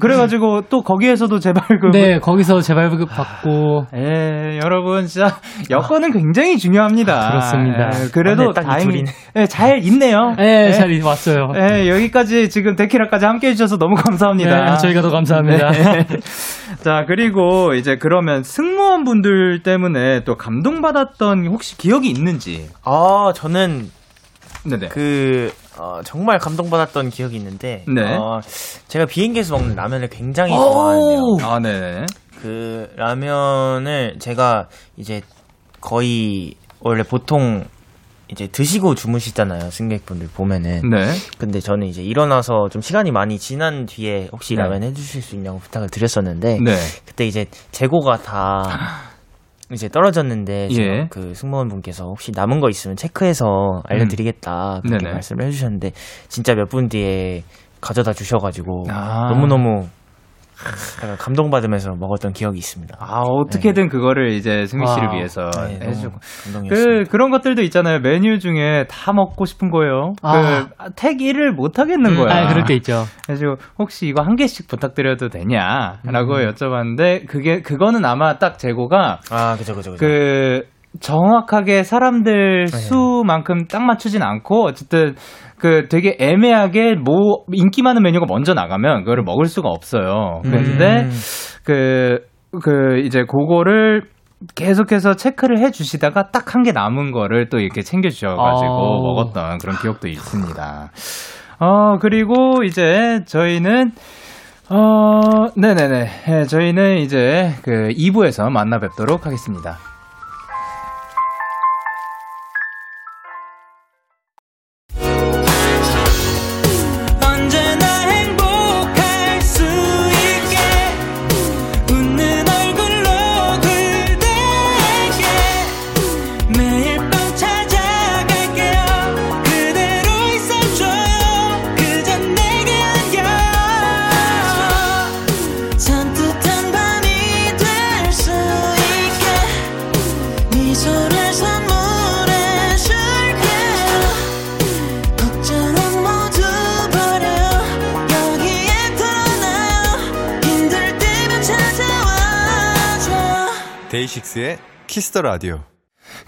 그래가지고 또 거기에서도 재발급. 네, 거기서 재발급 받고 예, 여러분 진짜 여건은 굉장히 중요합니다. 그렇습니다. 예, 그래도 맞네, 딱이 다행히. 예, 잘 있네요. 네, 예. 잘 왔어요. 예, 여기까지 지금 데키라까지 함께 해주셔서 너무 감사합니다. 네, 저희가 더 감사합니다. 네. 자, 그리고 이제 그러면 승무원분들 때문에 또 감동받았던 혹시 기억이 있는지. 아, 저는 네네. 그, 어, 정말 감동받았던 기억이 있는데. 네. 어, 제가 비행기에서 먹는 라면을 굉장히 좋아하는데요. 아, 네. 그 라면을 제가 이제 거의 원래 보통 이제 드시고 주무시잖아요 승객분들 보면은 네. 근데 저는 이제 일어나서 좀 시간이 많이 지난 뒤에 혹시 네. 라면 해주실 수 있냐고 부탁을 드렸었는데 네. 그때 이제 재고가 다 이제 떨어졌는데 예. 그 승무원 분께서 혹시 남은 거 있으면 체크해서 알려드리겠다 그렇게 음. 네네. 말씀을 해주셨는데 진짜 몇 분 뒤에 가져다 주셔가지고 아. 너무 너무 약간 감동받으면서 먹었던 기억이 있습니다. 아, 어떻게든 그거를 이제 승미 씨를 와. 위해서 네, 해주고. 그, 그런 것들도 있잖아요. 메뉴 중에 다 먹고 싶은 거예요. 아. 그, 택 1을 못 하겠는 거야. 아, 그럴 때 있죠. 그래서 혹시 이거 한 개씩 부탁드려도 되냐라고 음. 여쭤봤는데 그게 그거는 아마 딱 재고가 아, 그죠, 그죠, 그죠. 그 정확하게 사람들 네. 수만큼 딱 맞추진 않고 어쨌든 그 되게 애매하게 뭐 인기 많은 메뉴가 먼저 나가면 그거를 먹을 수가 없어요. 그런데 음. 그, 그, 이제 그거를 계속해서 체크를 해 주시다가 딱 한 개 남은 거를 또 이렇게 챙겨 주셔 가지고 어. 먹었던 그런 기억도 있습니다. 어, 그리고 이제 저희는 어, 네네네. 예, 저희는 이제 그 2부에서 만나 뵙도록 하겠습니다. 데이식스의 키스터 라디오.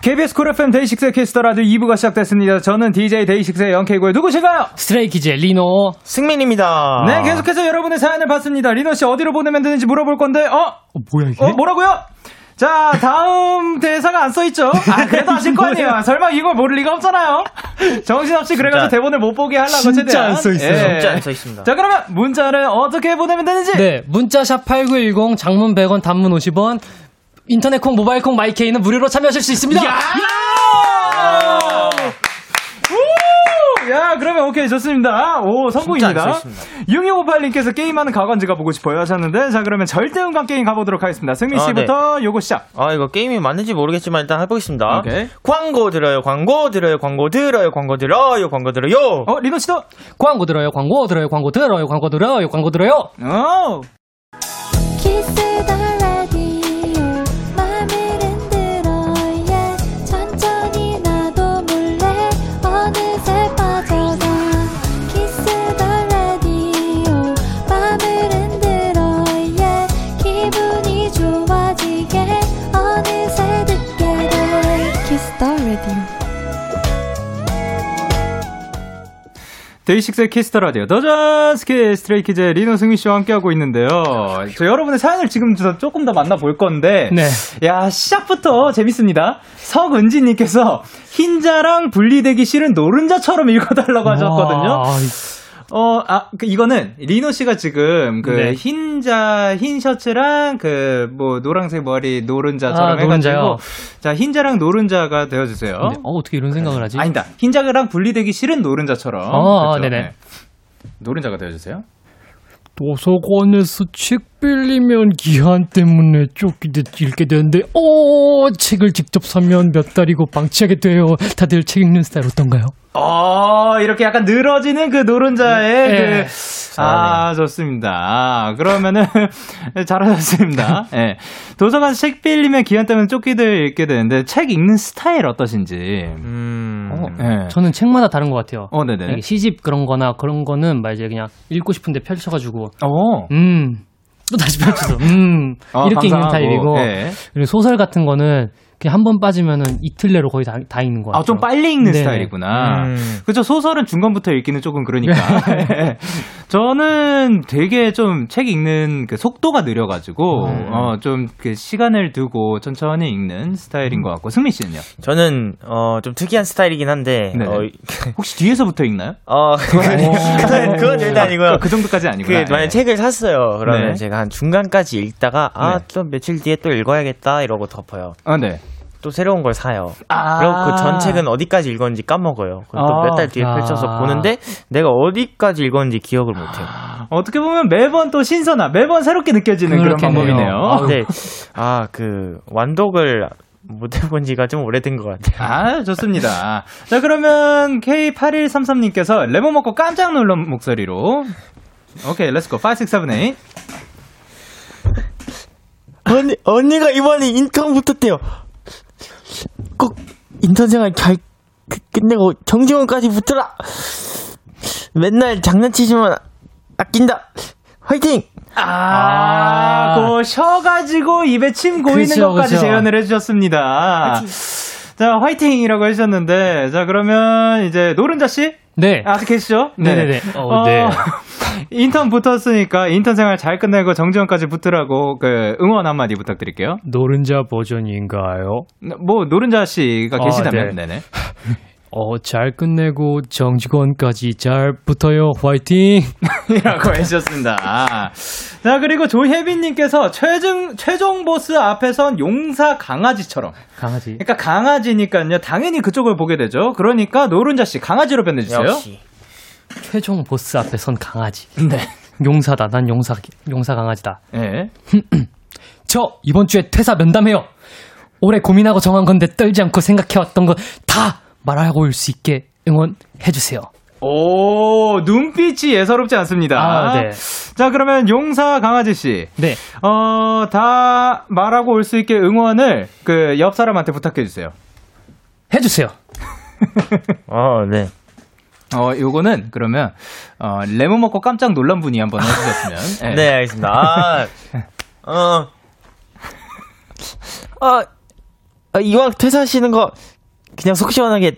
KBS 쿨 FM 데이식스의 키스터 라디오 2부가 시작됐습니다. 저는 DJ 데이식스의 영케이고의 누구신가요? Stray Kids의 리노. 승민입니다. 네, 계속해서 여러분의 사연을 받습니다. 리노 씨 어디로 보내면 되는지 물어볼 건데, 어? 어, 뭐야 이게? 어, 뭐라고요? 자, 다음 대사가 안 써있죠? 아, 그래도 아실 거 아니에요. 설마 이걸 모를 리가 없잖아요. 정신없이 그래가지고 진짜. 대본을 못 보게 하려고 진짜 최대한. 안 써있어요. 예. 진짜 안 써있습니다. 자, 그러면 문자를 어떻게 보내면 되는지? 네, 문자 샵 8910 장문 100원 단문 50원 인터넷 콩 모바일 콩 마이케이는 무료로 참여하실 수 있습니다. 야! 우! 야, 그러면 오케이, 좋습니다. 오, 성공입니다. 진짜 알수 있습니다. 6258님께서 게임하는 가관지 가 보고 싶어요 하셨는데, 자, 그러면 절대음감 게임 가보도록 하겠습니다. 승민 아, 씨부터 요거 시작. 아, 이거 게임이 맞는지 모르겠지만 일단 해보겠습니다. 오케이. 광고 들어요, 광고 들어요, 광고 들어요, 광고 들어요, 광고 들어요. 어, 리노 씨도? 광고 들어요, 광고 들어요, 광고 들어요, 광고 들어요, 광고 들어요. 어! 키스 더 데이식스의 키스터 라디오 더전스키 스트레이키즈 리노 승희 씨와 함께하고 있는데요. 저 여러분의 사연을 지금 저 조금 더 만나볼 건데, 네. 야 시작부터 재밌습니다. 석은지님께서 흰자랑 분리되기 싫은 노른자처럼 읽어달라고 하셨거든요. 와, 어, 아, 그, 이거는, 리노 씨가 지금, 그, 네. 흰자, 흰 셔츠랑, 그, 뭐, 노란색 머리, 노른자처럼 아, 해가지고. 노른자요? 자, 흰자랑 노른자가 되어주세요. 근데, 어, 어떻게 이런 생각을 하지? 아니다. 흰자랑 분리되기 싫은 노른자처럼. 어, 그쵸? 네네. 노른자가 되어주세요. 도서관에서 책 빌리면 기한 때문에 쫓기듯 읽게 되는데, 어, 책을 직접 사면 몇 달이고 방치하게 돼요. 다들 책 읽는 스타일 어떤가요? 어, 이렇게 약간 늘어지는 그 노른자의 네. 그, 아, 좋습니다. 아, 그러면은, 잘하셨습니다. 예. 도서관에서 책 빌리면 기한 때문에 쫓기들 읽게 되는데, 책 읽는 스타일 어떠신지. 음. 어, 예. 저는 책마다 다른 것 같아요. 어, 네네. 시집 그런 거나 그런 거는 막 이제 그냥 읽고 싶은데 펼쳐가지고, 어. 음, 또 다시 펼쳐서, 음, 어, 이렇게 읽는. 타입이고, 예. 그리고 소설 같은 거는 그냥 한 번 빠지면은 이틀 내로 거의 다, 다 읽는 것 같아요. 아, 좀 빨리 읽는 네. 스타일이구나. 음. 그죠 소설은 중간부터 읽기는 조금 그러니까. 네. 저는 되게 좀 책 읽는 그 속도가 느려가지고, 음. 어, 좀 그 시간을 두고 천천히 읽는 스타일인 것 같고, 승민 씨는요? 저는 어 좀 특이한 스타일이긴 한데 네네. 어, 혹시 뒤에서부터 읽나요? 어 그건 그건 절대 아니고요. 그 정도까지 그 아니구나. 만약 예. 책을 샀어요. 그러면 네. 제가 한 중간까지 읽다가 아 네. 좀 며칠 뒤에 또 읽어야겠다 이러고 덮어요. 아, 네. 또 새로운 걸 사요. 아. 그리고 그 전 책은 어디까지 읽었는지 까먹어요. 그럼 또 아. 몇달 뒤에 아. 펼쳐서 보는데 내가 어디까지 읽었는지 기억을 못해요. 어떻게 보면 매번 또 신선한, 매번 새롭게 느껴지는 그런. 방법이네요. 근데 아 그 완독을 못 해본 지가 좀 오래된 것 같아요. 아, 좋습니다. 자, 그러면 K8133님께서 레몬 먹고 깜짝 놀란 목소리로. 오케이, let's go. 5, 6, 7, 8. 언니 언니가 이번에 인턴 붙었대요. 꼭 인턴 생활 잘 끝- 끝내고 정지원까지 붙어라. 맨날 장난치지만 아낀다. 화이팅! 아, 아. 그 쉬어가지고 입에 침 고이는 그죠, 것까지 그죠. 재현을 해주셨습니다. 자, 화이팅이라고 해주셨는데, 자, 그러면 이제 노른자 씨? 네. 아직 계시죠? 네네네. 어, 네. 인턴 붙었으니까 인턴 생활 잘 끝내고 정지원까지 붙으라고 그 응원 한마디 부탁드릴게요. 노른자 버전인가요? 뭐 노른자 씨가 아, 계시다면 네. 네네. 어, 잘 끝내고 정직원까지 잘 붙어요. 화이팅! 이라고 해주셨습니다. 자, 그리고 조혜빈님께서 최종, 최종 보스 앞에선 용사 강아지처럼. 강아지. 그러니까 강아지니까요. 당연히 그쪽을 보게 되죠. 그러니까 노른자씨 강아지로 변해주세요. 역시 최종 보스 앞에 선 강아지. 네. 용사다. 난 용사, 용사 강아지다. 네. 저 이번 주에 퇴사 면담해요. 오래 고민하고 정한 건데 떨지 않고 생각해왔던 거 다 말하고 올 수 있게 응원해주세요. 오, 눈빛이 예사롭지 않습니다. 아, 네. 자, 그러면 용사 강아지 씨. 네. 어, 다 말하고 올 수 있게 응원을 그 옆 사람한테 부탁해 주세요. 해 주세요. 어 네. 어, 요거는 그러면, 어, 레몬 먹고 깜짝 놀란 분이 한번 해 주셨으면. 네, 알겠습니다. 아, 어, 아, 아, 이왕 퇴사하시는 거 그냥 속 시원하게,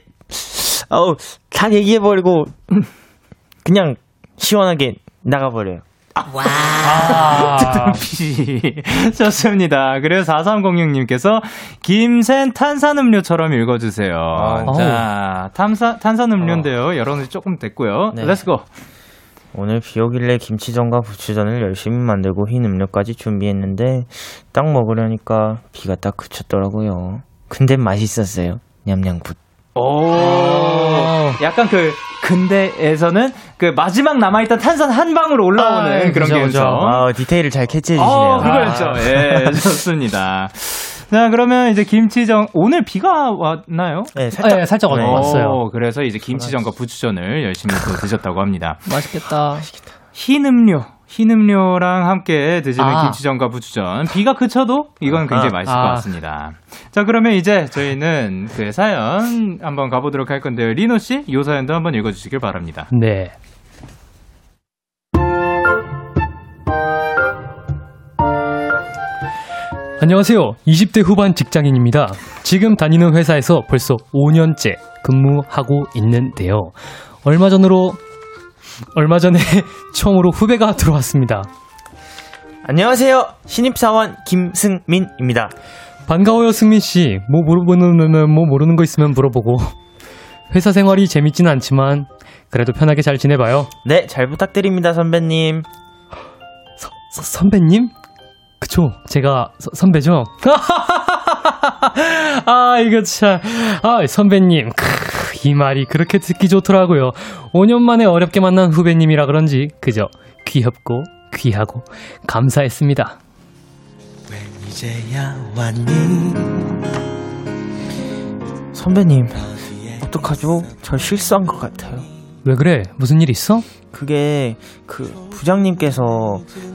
아우, 다 얘기해버리고 그냥 시원하게 나가버려요. 아, 좋습니다. 그리고 4306님께서 김샌 탄산음료처럼 읽어주세요. 아, 자, 탄산, 탄산음료인데요. 여러분들 조금 됐고요. 네. Let's go. 오늘 비 오길래 김치전과 부추전을 열심히 만들고 흰 음료까지 준비했는데 딱 먹으려니까 비가 딱 그쳤더라고요. 근데 맛있었어요. 냠냠 good. 오, 약간 그, 근데에서는 그 마지막 남아있던 탄산 한 방울 올라오는 아, 그런 그죠, 감성. 그죠. 아, 디테일을 잘 캐치해 주시네요. 어, 그거였죠. 예, 좋습니다. 자, 그러면 이제 김치전, 오늘 비가 왔나요? 네, 살짝 네, 살짝 네. 왔어요. 오, 그래서 이제 김치전과 부추전을 열심히 또 드셨다고 합니다. 맛있겠다. 흰 음료, 흰 음료랑 함께 드시는 아. 김치전과 부추전. 비가 그쳐도 이건 굉장히 아. 맛있을 것 아. 같습니다. 자, 그러면 이제 저희는 그 사연 한번 가보도록 할 건데요. 리노 씨, 이 사연도 한번 읽어주시길 바랍니다. 네. 안녕하세요. 20대 후반 직장인입니다. 지금 다니는 회사에서 벌써 5년째 근무하고 있는데요. 얼마 전으로 얼마 전에 처음으로 후배가 들어왔습니다. 안녕하세요. 신입사원 김승민입니다. 반가워요, 승민 씨. 뭐 모르는 뭐 모르는 거 있으면 물어보고. 회사 생활이 재밌진 않지만 그래도 편하게 잘 지내봐요. 네, 잘 부탁드립니다, 선배님. 서- 서- 선배님? 그쵸. 제가 서- 선배죠. 아 이거 참. 아 선배님. 크, 이 말이 그렇게 듣기 좋더라고요. 5년 만에 어렵게 만난 후배님이라 그런지 그저 귀엽고 귀하고 감사했습니다. 선배님, 어떡하죠? 저 실수한 것 같아요. 왜 그래? 무슨 일 있어? 그게 그 부장님께서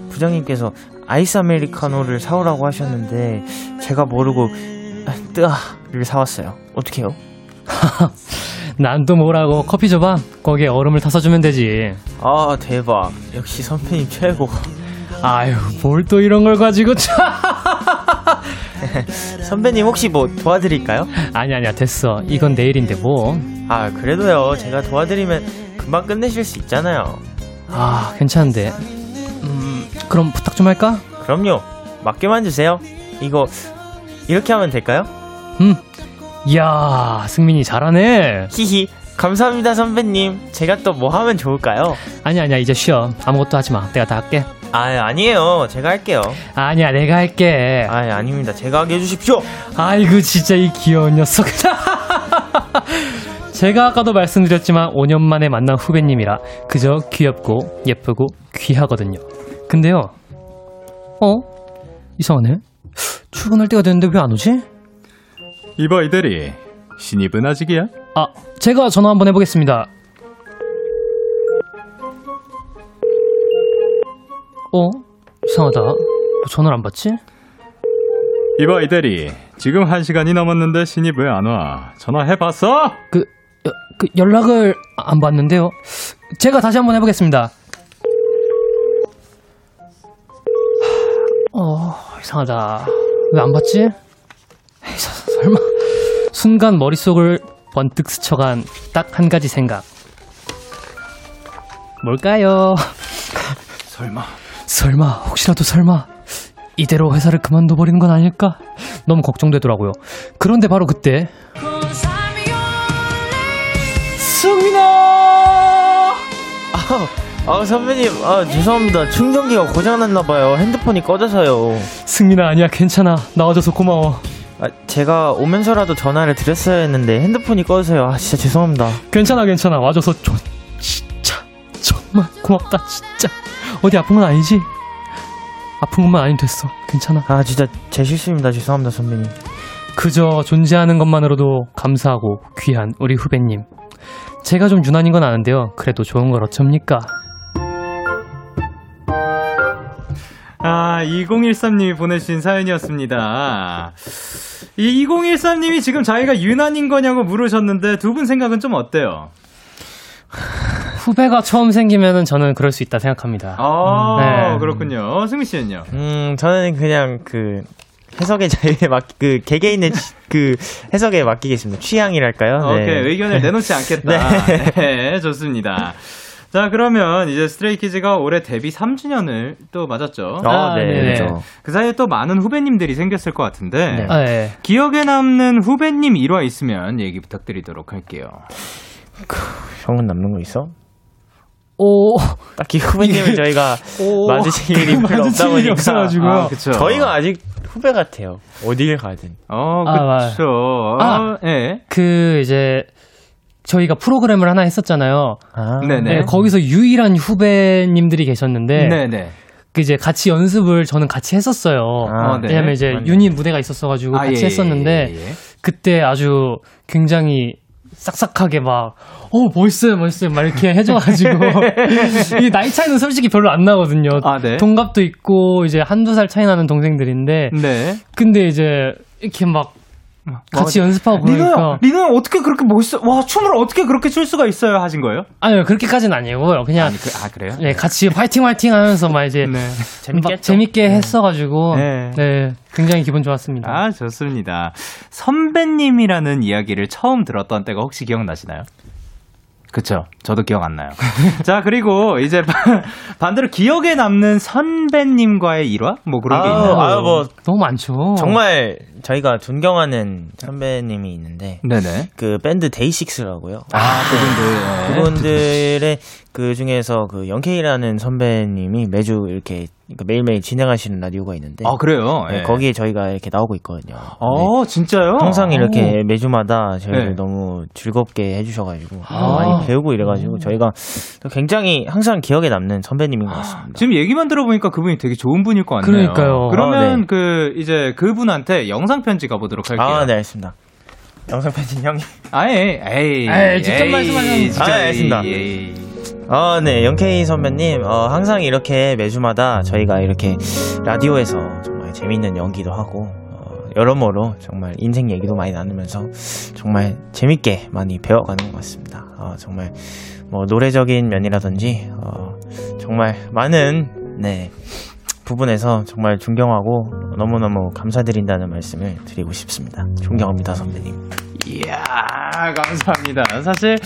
부장님께서 아이스 아메리카노를 사오라고 하셨는데 제가 모르고 뜨아를 사왔어요. 어떡해요? 난 또 뭐라고 커피 줘봐. 거기에 얼음을 타서 주면 되지. 아 대박. 역시 선배님 최고. 아유 뭘 또 이런 걸 가지고 참. 선배님 혹시 뭐 도와드릴까요? 아니 아니야 됐어. 이건 내일인데 뭐. 아 그래도요. 제가 도와드리면 금방 끝내실 수 있잖아요. 아 괜찮은데. 음 그럼 부탁 좀 할까? 그럼요. 맡겨만 주세요. 이거 이렇게 하면 될까요? 음. 이야 승민이 잘하네. 히히. 감사합니다 선배님. 제가 또 뭐 하면 좋을까요? 아니야 아니야 이제 쉬어. 아무것도 하지 마. 내가 다 할게. 아 아니에요. 제가 할게요. 아니야 내가 할게. 아 아닙니다. 제가 하게 해주십시오. 아이고 진짜 이 귀여운 녀석. 제가 아까도 말씀드렸지만 5년 만에 만난 후배님이라 그저 귀엽고 예쁘고 귀하거든요. 근데요. 어? 이상하네. 출근할 때가 됐는데 왜 안 오지? 이봐 이대리 신입은 아직이야? 아, 제가 전화 한번 해보겠습니다. 어? 이상하다. 왜 전화를 안 받지? 이봐 이대리 지금 한 시간이 넘었는데 신입 왜 안 와? 전화해봤어? 그, 여- 그 연락을 안 받는데요. 제가 다시 한번 해보겠습니다. 어, 이상하다. 왜 안 받지? 순간 머릿속을 번뜩 스쳐간 딱 한 가지 생각. 뭘까요? 설마 설마, 혹시라도 설마, 이대로 회사를 그만둬 버리는 건 아닐까? 너무 걱정되더라고요. 그런데 바로 그때, 승민아! 아, 아 선배님, 아 죄송합니다. 충전기가 고장났나봐요. 핸드폰이 꺼져서요. 승민아, 아니야, 괜찮아. 나와줘서 고마워. 아, 제가 오면서라도 전화를 드렸어야 했는데 핸드폰이 꺼져서요. 아 진짜 죄송합니다. 괜찮아, 괜찮아. 와줘서 조, 진짜, 정말 고맙다, 진짜. 어디 아픈 건 아니지? 아픈 것만 아니면 됐어. 괜찮아. 아 진짜 제 실수입니다. 죄송합니다 선배님. 그저 존재하는 것만으로도 감사하고 귀한 우리 후배님. 제가 좀 유난인 건 아는데요. 그래도 좋은 걸 어쩝니까? 아, 2013님이 보내주신 사연이었습니다. 이 2013님이 지금 자기가 유난인 거냐고 물으셨는데 두 분 생각은 좀 어때요? 후배가 처음 생기면은 저는 그럴 수 있다 생각합니다. 아, 네. 그렇군요. 승미 씨는요? 음 저는 그냥 그 해석의 자유에 맡 그 개개인의 취- 그 해석에 맡기겠습니다. 취향이랄까요? 네. 오케이, 의견을 내놓지 않겠다. 네. 좋습니다. 자, 그러면 이제 스트레이키즈가 올해 데뷔 3주년을 또 맞았죠. 아, 아, 네. 네네. 그렇죠. 그 사이에 또 많은 후배님들이 생겼을 것 같은데 네. 아, 예. 기억에 남는 후배님 일화 있으면 얘기 부탁드리도록 할게요. 형은 남는 거 있어? 오, 딱히 후배님을 저희가 오. 마주칠 일이 별로 없다 보니까 없어가지고요. 아, 그쵸. 저희가 아직 후배 같아요. 어딜 가든. 어, 아, 그쵸. 아. 어, 예. 그 이제 저희가 프로그램을 하나 했었잖아요. 아, 네네. 네, 거기서 유일한 후배님들이 계셨는데 네네. 그 이제 같이 연습을 저는 같이 했었어요. 아, 어, 네. 왜냐면 이제. 유닛 무대가 있었어가지고 아, 같이 예, 예, 했었는데 예, 예. 그때 아주 굉장히 싹싹하게 막, 어, 멋있어요, 멋있어요. 막 이렇게 해줘가지고. 이 나이 차이는 솔직히 별로 안 나거든요. 아, 네. 동갑도 있고, 이제 한두 살 차이 나는 동생들인데. 네. 근데 이제, 이렇게 막, 같이 연습하고 리노 그러니까. 형, 리노 형 어떻게 그렇게 멋있어? 와, 춤을 어떻게 그렇게 출 수가 있어요? 하신 거예요? 아니요, 그렇게까지는 아니고요. 그냥, 아니, 그, 아, 그래요? 네, 같이 화이팅 화이팅 하면서 막 이제. 네. 막 재밌게 했어가지고. 네. 네. 굉장히 기분 좋았습니다. 아, 좋습니다. 선배님이라는 이야기를 처음 들었던 때가 혹시 기억나시나요? 그쵸. 저도 기억 안 나요. 자, 그리고 이제 반- 반대로 기억에 남는 선배님과의 일화? 뭐 그런 게 아유, 있나요? 아유, 뭐 너무 많죠. 정말 저희가 존경하는 선배님이 있는데 네네. 그 밴드 데이식스라고요. 아, 그분들. 네. 그분들의 그 중에서 그 영케이라는 선배님이 매주 이렇게 그러니까 매일매일 진행하시는 라디오가 있는데 아, 그래요? 네, 예. 거기에 저희가 이렇게 나오고 있거든요. 네. 어, 진짜요? 항상 이렇게 매주마다 저희를 네. 너무 즐겁게 해주셔가지고 아. 많이 배우고 이래가지고 저희가 굉장히 항상 기억에 남는 선배님인 것 같습니다. 지금 얘기만 들어보니까 그분이 되게 좋은 분일 것 같네요. 그러니까요. 그러면 아, 네. 그 이제 그분한테 영상 편지 가보도록 할게요. 아, 네, 알겠습니다. 영상 편지 형이. 아예, 에이, 에이, 직접 말씀하셨는데. 진짜, 아, 알겠습니다. 에이, 에이. 아, 네, 영케이 선배님, 어, 항상 이렇게 매주마다 저희가 이렇게 라디오에서 정말 재밌는 연기도 하고, 어, 여러모로 정말 인생 얘기도 많이 나누면서 정말 재밌게 많이 배워가는 것 같습니다. 어, 정말 뭐 노래적인 면이라든지, 어, 정말 많은, 네, 부분에서 정말 존경하고 너무너무 감사드린다는 말씀을 드리고 싶습니다. 존경합니다, 선배님. 이야, 감사합니다. 사실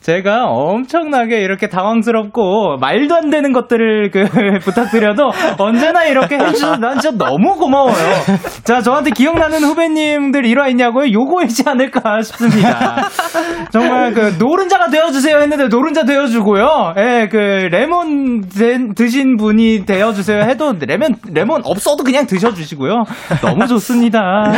제가 엄청나게 이렇게 당황스럽고 말도 안 되는 것들을 그 부탁드려도 언제나 이렇게 해주셔서 난 진짜 너무 고마워요. 자, 저한테 기억나는 후배님들 일화 있냐고요? 요거이지 않을까 싶습니다. 정말 그 노른자가 되어주세요 했는데 노른자 되어주고요. 예, 그 레몬 드- 드신 분이 되어주세요 해도 레몬 레몬 없어도 그냥 드셔주시고요. 너무 좋습니다.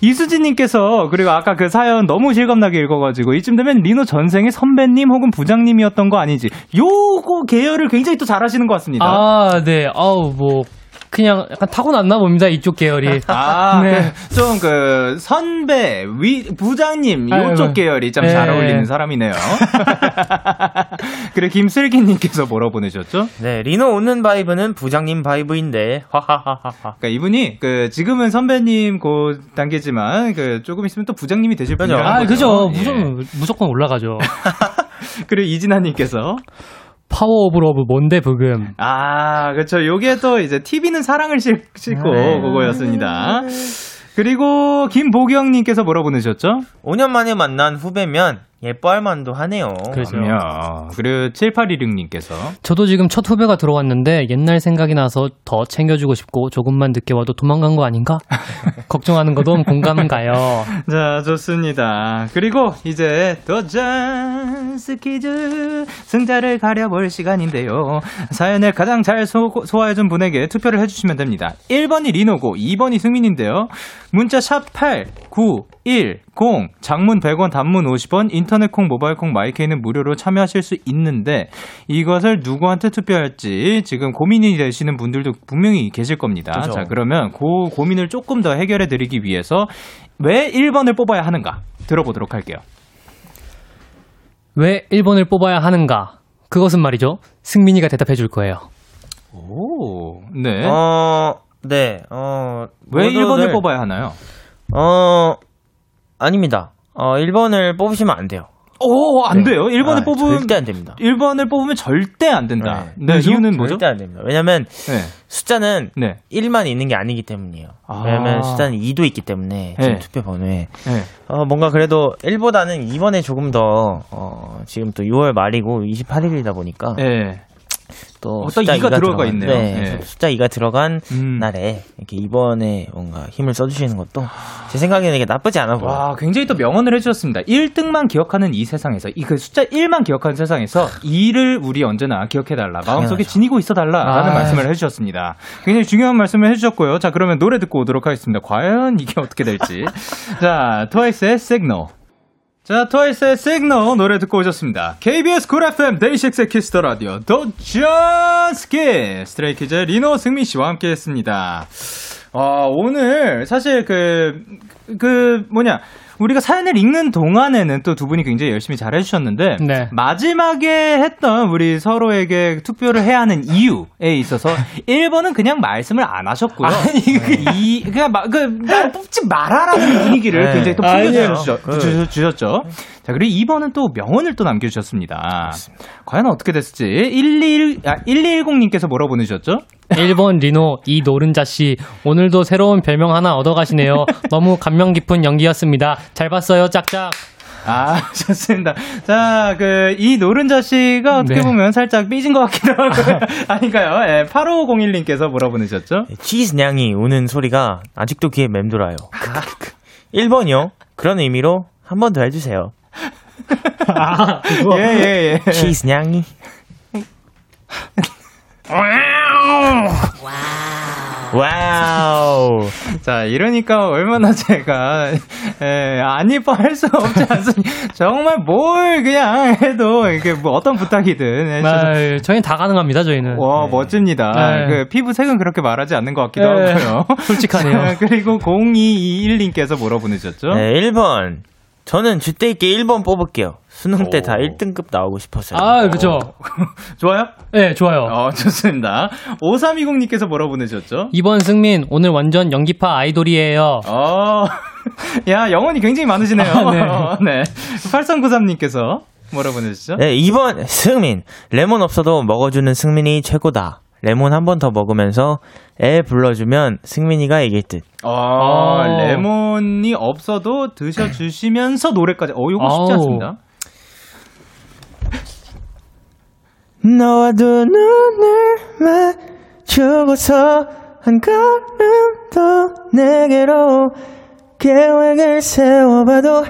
이수진님께서 그리고 아까 그 사연 너무 실감나게 읽어가지고 이쯤 되면 리노 전생의 선배님 혹은 부장님이었던 거 아니지? 요거 계열을 굉장히 또 잘하시는 것 같습니다. 아, 네. 아우, 뭐, 그냥 약간 타고났나 봅니다. 이쪽 계열이. 아, 네. 좀그 선배, 위 부장님 아이고. 계열이 참잘 네. 어울리는 사람이네요. 그래 김슬기님께서 뭐라고 보내셨죠? 네, 리노 오는 바이브는 부장님 바이브인데, 하하하하하. 그러니까 이분이 그 지금은 선배님 그 단계지만 그 조금 있으면 또 부장님이 되실. 분이라는 아, 거죠. 그죠. 예. 무조건, 무조건 올라가죠. 그리고 이진아님께서 Power of Love 뭔데 브금. 아, 그렇죠. 요게 또 이제 TV는 사랑을 싣, 싣고 네. 그거였습니다. 그리고 김보경님께서 뭐라 보내셨죠? 5년 만에 만난 후배면 예뻐할 만도 하네요. 그렇죠. 그럼요. 그리고 7816님께서 저도 지금 첫 후배가 들어왔는데 옛날 생각이 나서 더 챙겨주고 싶고 조금만 늦게 와도 도망간 거 아닌가? 걱정하는 거도 공감 가요. 자, 좋습니다. 그리고 이제 도전 스키즈 승자를 가려볼 시간인데요. 사연을 가장 잘 소, 소화해준 분에게 투표를 해주시면 됩니다. 1번이 리노고 2번이 승민인데요. 문자 샵 8, 9, 1, 0, 장문 100원, 단문 50원, 인터넷 콩, 모바일 콩, my K는 무료로 참여하실 수 있는데 이것을 누구한테 투표할지 지금 고민이 되시는 분들도 분명히 계실 겁니다. 그죠. 자, 그러면 그 고민을 조금 더 해결해 드리기 위해서 왜 1번을 뽑아야 하는가 들어보도록 할게요. 왜 1번을 뽑아야 하는가? 그것은 말이죠. 승민이가 대답해 줄 거예요. 오, 네. 어, 네, 어. 왜 모두들- 1번을 뽑아야 하나요? 어, 아닙니다. 어, 1번을 뽑으시면 안 돼요. 오, 안 돼요. 1번을 아, 뽑으면 절대 안 됩니다. 1번을 뽑으면 절대 안 된다. 네, 왜죠? 이유는 뭐죠? 절대 안 됩니다. 왜냐면 네. 숫자는 네. 1만 있는 게 아니기 때문이에요. 아. 왜냐면 숫자는 2도 있기 때문에 지금 네. 투표 번호에 네. 어, 뭔가 그래도 1보다는 2번에 조금 더 어, 지금 또 6월 말이고 28일이다 보니까 네. 또 숫자 이가 2가 들어가 있네요. 네, 네. 숫자 2가 들어간 음. 날에 이렇게 2번에 뭔가 힘을 써주시는 것도 제 생각에는 이게 나쁘지 않아 보여요. 와, 굉장히 또 명언을 해주셨습니다. 1등만 기억하는 이 세상에서, 이 그 숫자 1만 기억하는 세상에서 2를 우리 언제나 기억해달라. 마음속에. 지니고 있어달라라는 아. 말씀을 해주셨습니다. 굉장히 중요한 말씀을 해주셨고요. 자, 그러면 노래 듣고 오도록 하겠습니다. 과연 이게 어떻게 될지. 자, TWICE의 Signal. 자, TWICE의 Signal 노래 듣고 오셨습니다. KBS 쿨 FM 데이식스의 키스터 라디오 도전스키 스트레이키즈의 리노 승민 씨와 함께 했습니다. 아, 오늘 사실 그, 그 뭐냐. 우리가 사연을 읽는 동안에는 또 두 분이 굉장히 열심히 잘 해주셨는데 네. 마지막에 했던 우리 서로에게 투표를 해야 하는 이유에 있어서 1번은 그냥 말씀을 안 하셨고요. 이 그냥 마, 그, 날 뽑지 말아라는 분위기를 네. 굉장히 또 아니에요. 풍겨주셨죠. 주셨죠. 자 그리고 2번은 또 명언을 또 남겨주셨습니다. 과연 어떻게 됐을지 121 아, 1210님께서 뭐라고 보내주셨죠? 1번 리노 이 노른자 씨 오늘도 새로운 별명 하나 얻어가시네요. 너무 감명 깊은 연기였습니다. 잘 봤어요. 짝짝. 아, 좋습니다. 자, 그, 이 노른자 씨가 어떻게 네. 보면 살짝 삐진 것 같기도 하고, 아닌가요? 예, 8501님께서 뭐라 보내셨죠? 치즈 냥이 우는 소리가 아직도 귀에 맴돌아요. 1번이요? 그런 의미로 한 번 더 해주세요. 예, 예, 예. 치즈 냥이. Wow. 자, 이러니까 얼마나 제가, 예, 안 이뻐할 수 없지 않습니까? 정말 뭘 그냥 해도, 이게 뭐 어떤 부탁이든. 예, 아, 저희는 다 가능합니다, 저희는. 와, 멋집니다. 네. 그 피부색은 그렇게 말하지 않는 것 같기도 네, 하고요. 솔직하네요. 자, 그리고 0221님께서 뭐라 보내셨죠? 네, 1번. 저는 줏대 있게 1번 뽑을게요. 수능 때 다 1등급 나오고 싶었어요. 아, 그죠. 좋아요? 네, 좋아요. 어, 좋습니다. 5320님께서 뭐라 보내셨죠? 이번 승민, 오늘 완전 연기파 아이돌이에요. 어, 야, 영혼이 굉장히 많으시네요. 아, 네. 8393님께서 뭐라 보내셨죠? 네, 2번 승민. 레몬 없어도 먹어주는 승민이 최고다. 레몬 한 번 더 먹으면서 애 불러주면 승민이가 이길 듯. 어, 어. 레몬이 없어도 드셔주시면서 노래까지. 어, 요거 쉽지 아우. 않습니다. 너와 두 눈을 맞추고서 한 걸음 더 내게로 계획을 세워봐도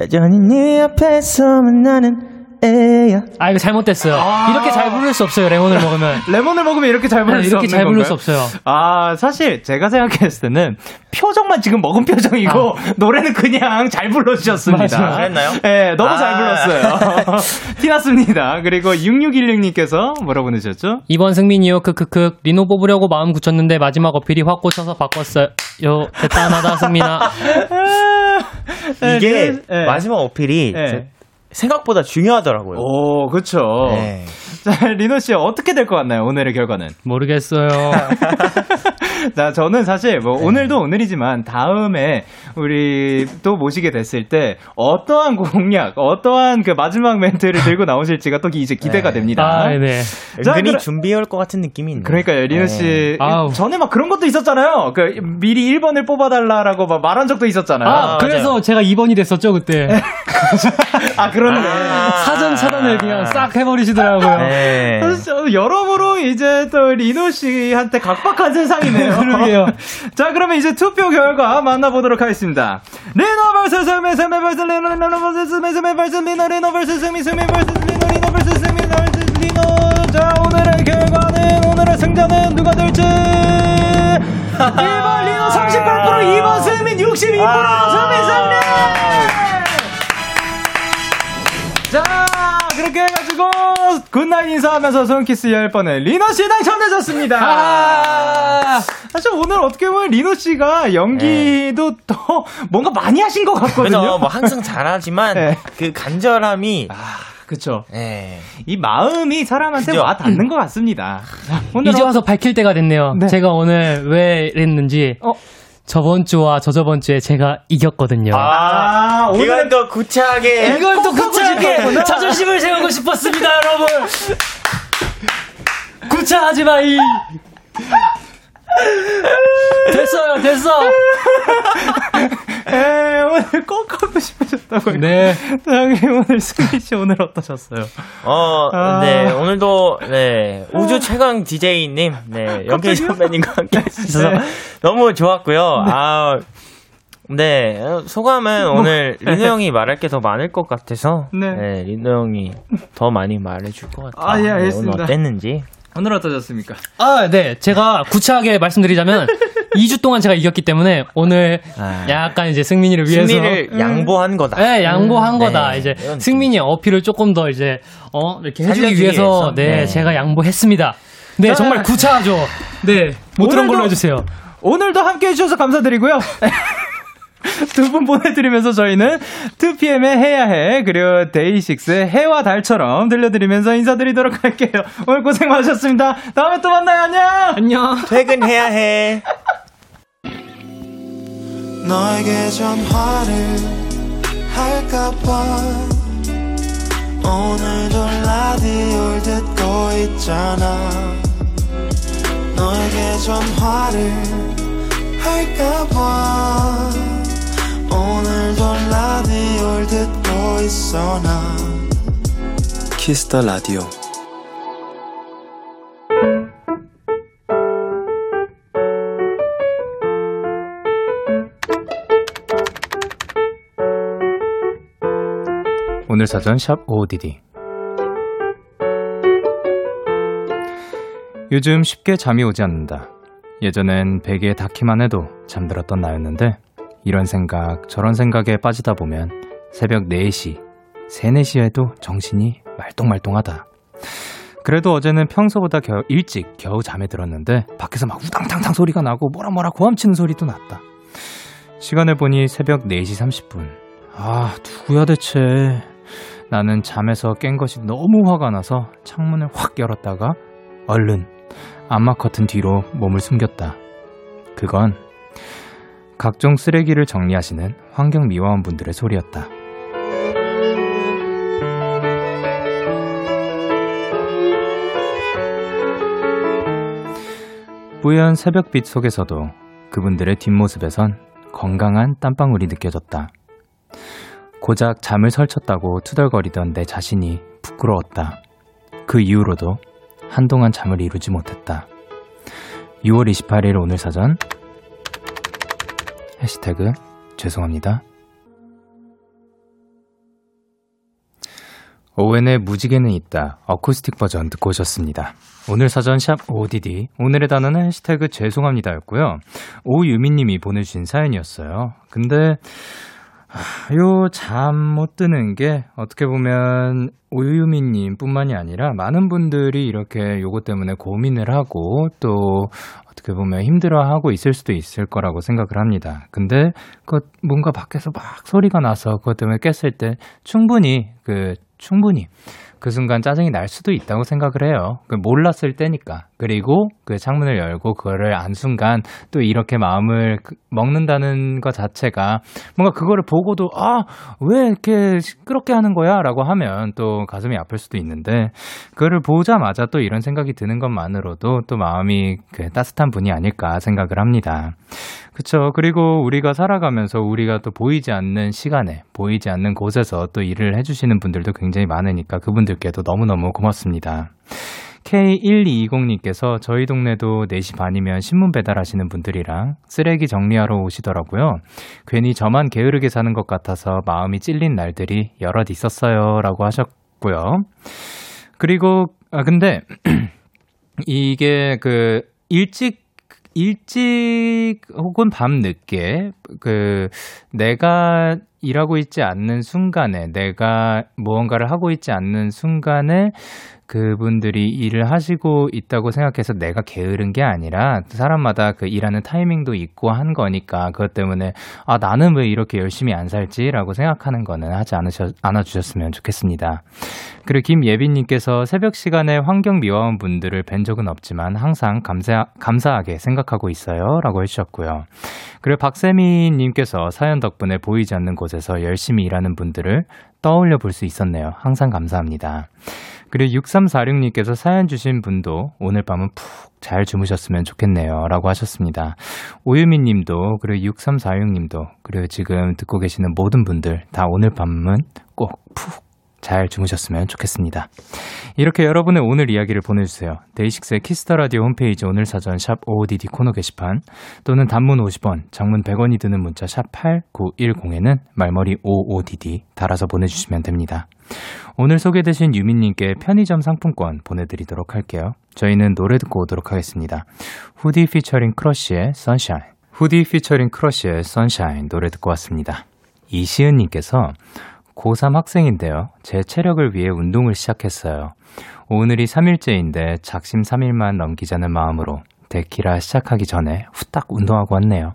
여전히 네 앞에서 만 나는 애야. 아, 이거 잘못됐어요. 이렇게 잘 부를 수 없어요, 레몬을 먹으면. 레몬을 먹으면 이렇게 잘 부를 네, 수 이렇게 없는 잘 부를 건가요? 수 없어요. 아, 사실 제가 생각했을 때는 표정만 지금 먹은 표정이고 노래는 그냥 잘 불러주셨습니다. 그랬나요? 네, 너무 잘 아. 불렀어요. 티났습니다. 그리고 6616님께서 뭐라 보내셨죠? 이번 승민이요, 크크크. 리노 뽑으려고 마음 굳혔는데 마지막 어필이 확 꽂혀서 바꿨어요. 요, 대단하다, 승민아. 이게 네. 마지막 어필이 네. 제- 생각보다 중요하더라고요. 오, 그쵸. 네. 자, 리노 씨 어떻게 될 것 같나요? 오늘의 결과는? 모르겠어요. 자, 저는 사실 뭐 오늘도 오늘이지만 다음에 우리 또 모시게 됐을 때 어떠한 공약, 어떠한 그 마지막 멘트를 들고 나오실지가 또 기- 이제 기대가 네. 됩니다. 아, 네. 자, 은근히 그럼- 준비해올 것 같은 느낌이 있네요. 그러니까요, 리노 씨. 아우. 전에 막 그런 것도 있었잖아요. 그 미리 1번을 뽑아달라라고 막 말한 적도 있었잖아요. 아, 그래서 제가 2번이 됐었죠, 그때. 아, 그렇네. 사전 차단을 그냥 싹 해버리시더라고요. 네. 그래서 여러모로 이제 또 리노 씨한테 각박한 세상이네요. 그러게요. 자, 그러면 이제 투표 결과 만나보도록 하겠습니다. 리노 vs 승민, 승민 vs 리노, 리노 vs 승민, 승민 vs 리노, 리노 vs 승민, 승민 vs 리노, 리노 vs 승민, vs 리노. 자, 오늘의 결과는, 오늘의 승자는 누가 될지. 1번 리노 38%, 2번 승민 62%, 승민 승리! 자, 그렇게 해가지고, good night 인사하면서 손키스 10번에 리노씨 당첨되셨습니다. 아! 사실 오늘 어떻게 보면 리노씨가 연기도 더 뭔가 많이 하신 것 같거든요. 그래서 뭐 항상 잘하지만 네. 그 간절함이 아, 그쵸. 예. 이 마음이 사람한테 그죠? 와 닿는 것 같습니다. 자, 오늘 이제 와서 밝힐 때가 됐네요. 네. 제가 오늘 왜 이랬는지. 어. 저번 주와 저저번 주에 제가 이겼거든요. 아, 이건 오늘은 또 구차하게 이걸 또 구차하게. 자존심을 세우고 싶었습니다, 여러분. 구차하지 마, 이. 됐어요, 됐어. 에, 오늘 꼭 하고 싶으셨다고요. 네. 여기 오늘 승리 씨 오늘 어떠셨어요? 어, 아. 네, 오늘도, 네, 우주 최강 DJ님, 네, 영케이 선배님과 함께 해주셔서 네. 너무 좋았고요. 아, 네, 어, 소감은 오늘 리노 형이 말할 게 더 많을 것 같아서, 네. 네, 리노 형이 더 많이 말해줄 것 같아요. 아, 예, 네, 알겠습니다. 오늘 어땠는지. 오늘 어떠셨습니까? 아, 네. 제가 구차하게 말씀드리자면 2주 동안 제가 이겼기 때문에 오늘 아. 약간 이제 승민이를 위해서 승리를 양보한 거다. 네, 양보한 음, 거다. 네, 이제 승민이 어필을 조금 더 이제 어 이렇게 해주기 위해서 위해서? 네, 네. 제가 양보했습니다. 네, 자. 정말 구차하죠. 네, 못 들은 걸로 해주세요. 오늘도 함께 해주셔서 감사드리고요. 두 분 보내드리면서 저희는 2PM의 해야 해, 그리고 데이식스의 해와 달처럼 들려드리면서 인사드리도록 할게요. 오늘 고생 많으셨습니다. 다음에 또 만나요. 안녕! 안녕. 퇴근해야 해. 너에게 전화를 할까봐 오늘도 라디오를 듣고 있잖아 너에게 전화를 할까봐 오늘도 라디오를 듣고 있어 나. Kiss the Radio 오늘 사전 샵 ODD 요즘 쉽게 잠이 오지 않는다. 예전엔 베개에 닿기만 해도 잠들었던 나였는데 이런 생각 저런 생각에 빠지다 보면 새벽 4시, 3, 4시에도 정신이 말똥말똥하다. 그래도 어제는 평소보다 겨우 일찍 겨우 잠에 들었는데 밖에서 막 우당탕탕 소리가 나고 뭐라 뭐라 고함치는 소리도 났다. 시간을 보니 새벽 4시 30분. 아, 누구야 대체. 나는 잠에서 깬 것이 너무 화가 나서 창문을 확 열었다가 얼른 암막 커튼 뒤로 몸을 숨겼다. 그건 각종 쓰레기를 정리하시는 환경미화원분들의 소리였다. 뿌연 새벽빛 속에서도 그분들의 뒷모습에선 건강한 땀방울이 느껴졌다. 고작 잠을 설쳤다고 투덜거리던 내 자신이 부끄러웠다. 그 이후로도 한동안 잠을 이루지 못했다. 6월 28일 오늘 사전 해시태그 죄송합니다. 오웬의 무지개는 있다. 어쿠스틱 버전 듣고 오셨습니다. 오늘 사전 샵 ODD. 오늘의 단어는 해시태그 죄송합니다였고요. 오유미님이 보내주신 사연이었어요. 근데 요 잠 못 드는 게 어떻게 보면 오유미님 뿐만이 아니라 많은 분들이 이렇게 요것 때문에 고민을 하고 또 어떻게 보면 힘들어하고 있을 수도 있을 거라고 생각을 합니다. 근데 그 뭔가 밖에서 막 소리가 나서 그것 때문에 깼을 때 충분히 그 충분히 그 순간 짜증이 날 수도 있다고 생각을 해요. 그 몰랐을 때니까. 그리고 그 창문을 열고 그거를 안 순간 또 이렇게 마음을 그- 먹는다는 것 자체가 뭔가 그거를 보고도 아, 왜 이렇게 시끄럽게 하는 거야? 라고 하면 또 가슴이 아플 수도 있는데 그거를 보자마자 또 이런 생각이 드는 것만으로도 또 마음이 그 따뜻한 분이 아닐까 생각을 합니다. 그쵸. 그리고 우리가 살아가면서 우리가 또 보이지 않는 시간에, 보이지 않는 곳에서 또 일을 해주시는 분들도 굉장히 많으니까 그분들 께도 너무너무 고맙습니다. K1220님께서 저희 동네도 4시 반이면 신문 배달하시는 분들이랑 쓰레기 정리하러 오시더라고요. 괜히 저만 게으르게 사는 것 같아서 마음이 찔린 날들이 여럿 있었어요. 라고 하셨고요. 그리고, 아, 근데, 이게 그, 일찍 일찍 혹은 밤 늦게 그 내가 일하고 있지 않는 순간에 내가 무언가를 하고 있지 않는 순간에 그분들이 일을 하시고 있다고 생각해서 내가 게으른 게 아니라 사람마다 그 일하는 타이밍도 있고 한 거니까 그것 때문에 아 나는 왜 이렇게 열심히 안 살지라고 생각하는 거는 하지 않으셨 않아 주셨으면 좋겠습니다. 그리고 김예빈님께서 새벽 시간에 환경 미화원 분들을 뵌 적은 없지만 항상 감사 감사하게 생각하고 있어요라고 해주셨고요. 그리고 박세미님께서 사연 덕분에 보이지 않는 곳에 서 열심히 일하는 분들을 떠올려 볼 수 있었네요. 항상 감사합니다. 그리고 6346님께서 사연 주신 분도 오늘 밤은 푹 잘 주무셨으면 좋겠네요. 라고 하셨습니다. 오유미 님도, 그리고 6346 님도, 그리고 지금 듣고 계시는 모든 분들 다 오늘 밤은 꼭 푹 잘 주무셨으면 좋겠습니다. 이렇게 여러분의 오늘 이야기를 보내주세요. DAY6의 Kiss the Radio 홈페이지 오늘 사연 샵 OODD 코너 게시판 또는 단문 50원, 장문 100원이 드는 문자 샵 8910에는 말머리 OODD 달아서 보내주시면 됩니다. 오늘 소개되신 유민님께 편의점 상품권 보내드리도록 할게요. 저희는 노래 듣고 오도록 하겠습니다. 후디 피처링 크러쉬의 Sunshine. 후디 피처링 크러쉬의 Sunshine 노래 듣고 왔습니다. 이시은님께서 고3 학생인데요. 제 체력을 위해 운동을 시작했어요. 오늘이 3일째인데 작심 3일만 넘기자는 마음으로 데키라 시작하기 전에 후딱 운동하고 왔네요.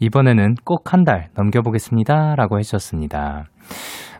이번에는 꼭 한 달 넘겨보겠습니다. 라고 해주셨습니다.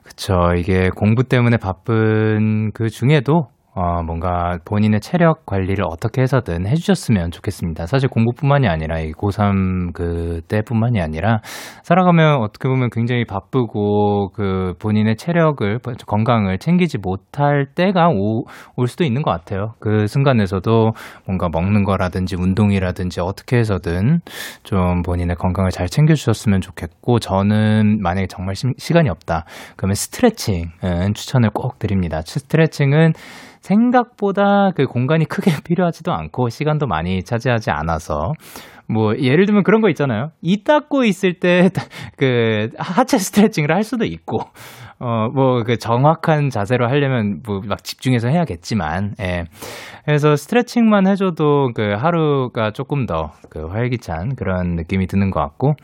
그쵸. 이게 공부 때문에 바쁜 그 중에도 어, 뭔가 본인의 체력 관리를 어떻게 해서든 해주셨으면 좋겠습니다. 사실 공부뿐만이 아니라 이 고3 그 때뿐만이 아니라 살아가면 어떻게 보면 굉장히 바쁘고 그 본인의 체력을 건강을 챙기지 못할 때가 오, 올 수도 있는 것 같아요. 그 순간에서도 뭔가 먹는 거라든지 운동이라든지 어떻게 해서든 좀 본인의 건강을 잘 챙겨주셨으면 좋겠고 저는 만약에 정말 시, 시간이 없다 그러면 스트레칭은 추천을 꼭 드립니다. 스트레칭은 생각보다 그 공간이 크게 필요하지도 않고 시간도 많이 차지하지 않아서 뭐 예를 들면 그런 거 있잖아요. 이 닦고 있을 때 그 하체 스트레칭을 할 수도 있고 어, 뭐, 그 정확한 자세로 하려면 뭐 막 집중해서 해야겠지만, 예. 그래서 스트레칭만 해줘도 그 하루가 조금 더 그 활기찬 그런 느낌이 드는 것 같고,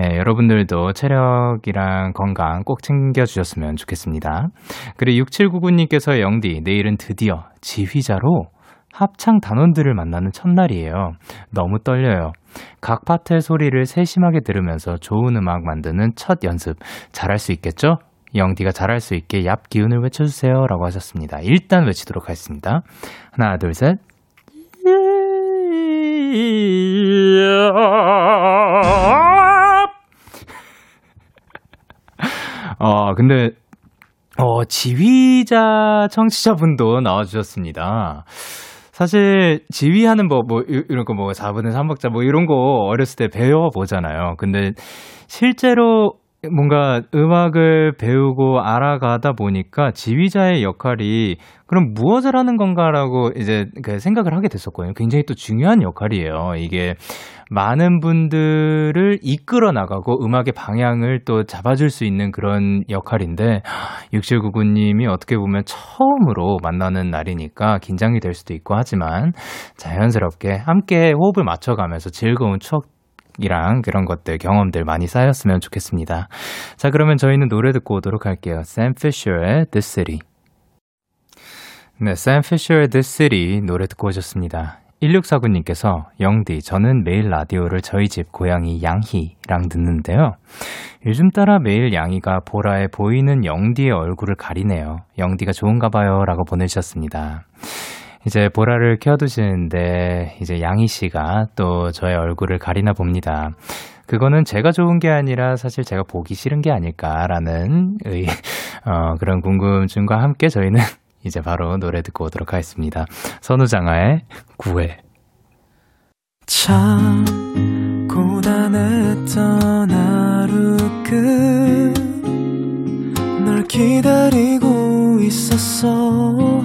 예, 여러분들도 체력이랑 건강 꼭 챙겨주셨으면 좋겠습니다. 그리고 6799님께서 영디, 내일은 드디어 지휘자로 합창 단원들을 만나는 첫날이에요. 너무 떨려요. 각 파트의 소리를 세심하게 들으면서 좋은 음악 만드는 첫 연습 잘할 수 있겠죠? 영디가 잘할 수 있게 얍 기운을 외쳐주세요. 라고 하셨습니다. 일단 외치도록 하겠습니다. 하나, 둘, 셋. 어, 근데, 어, 지휘자 청취자분도 나와주셨습니다. 사실 지휘하는 법, 뭐, 이런 거 뭐, 4분의 3박자 뭐, 이런 거 어렸을 때 배워보잖아요. 근데 실제로 뭔가 음악을 배우고 알아가다 보니까 지휘자의 역할이 그럼 무엇을 하는 건가라고 이제 그 생각을 하게 됐었거든요. 굉장히 또 중요한 역할이에요. 이게 많은 분들을 이끌어 나가고 음악의 방향을 또 잡아줄 수 있는 그런 역할인데 6799님이 어떻게 보면 처음으로 만나는 날이니까 긴장이 될 수도 있고 하지만 자연스럽게 함께 호흡을 맞춰가면서 즐거운 추억 이랑 그런 것들, 경험들 많이 쌓였으면 좋겠습니다. 자, 그러면 저희는 노래 듣고 오도록 할게요. Sam Fisher의 The City. 네, Sam Fisher의 The City 노래 듣고 오셨습니다. 1649님께서 영디, 저는 매일 라디오를 저희 집 고양이 양희랑 듣는데요. 요즘 따라 매일 양이가 보라에 보이는 영디의 얼굴을 가리네요. 영디가 좋은가 봐요. 라고 보내주셨습니다. 이제 보라를 켜두시는데 이제 양희 씨가 또 저의 얼굴을 가리나 봅니다. 그거는 제가 좋은 게 아니라 사실 제가 보기 싫은 게 아닐까라는 의, 어, 그런 궁금증과 함께 저희는 이제 바로 노래 듣고 오도록 하겠습니다. 선우장아의 구회. 참 고단했던 하루 끝 널 기다리고 있었어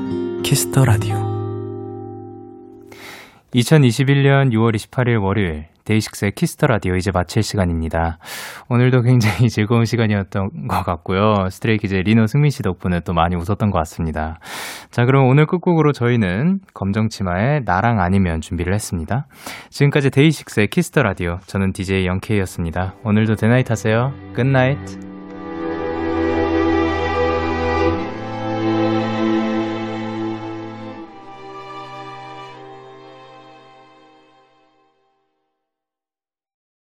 Kiss the Radio 2021년 6월 28일 월요일 데이식스의 Kiss the Radio 이제 마칠 시간입니다. 오늘도 굉장히 즐거운 시간이었던 것 같고요. 스트레이키즈의 리노 승민 씨 덕분에 또 많이 웃었던 것 같습니다. 자, 그럼 오늘 끝곡으로 저희는 검정치마의 나랑 아니면 준비를 했습니다. 지금까지 데이식스의 Kiss the Radio 저는 DJ 영케이였습니다. 오늘도 데나잇 하세요. Good night.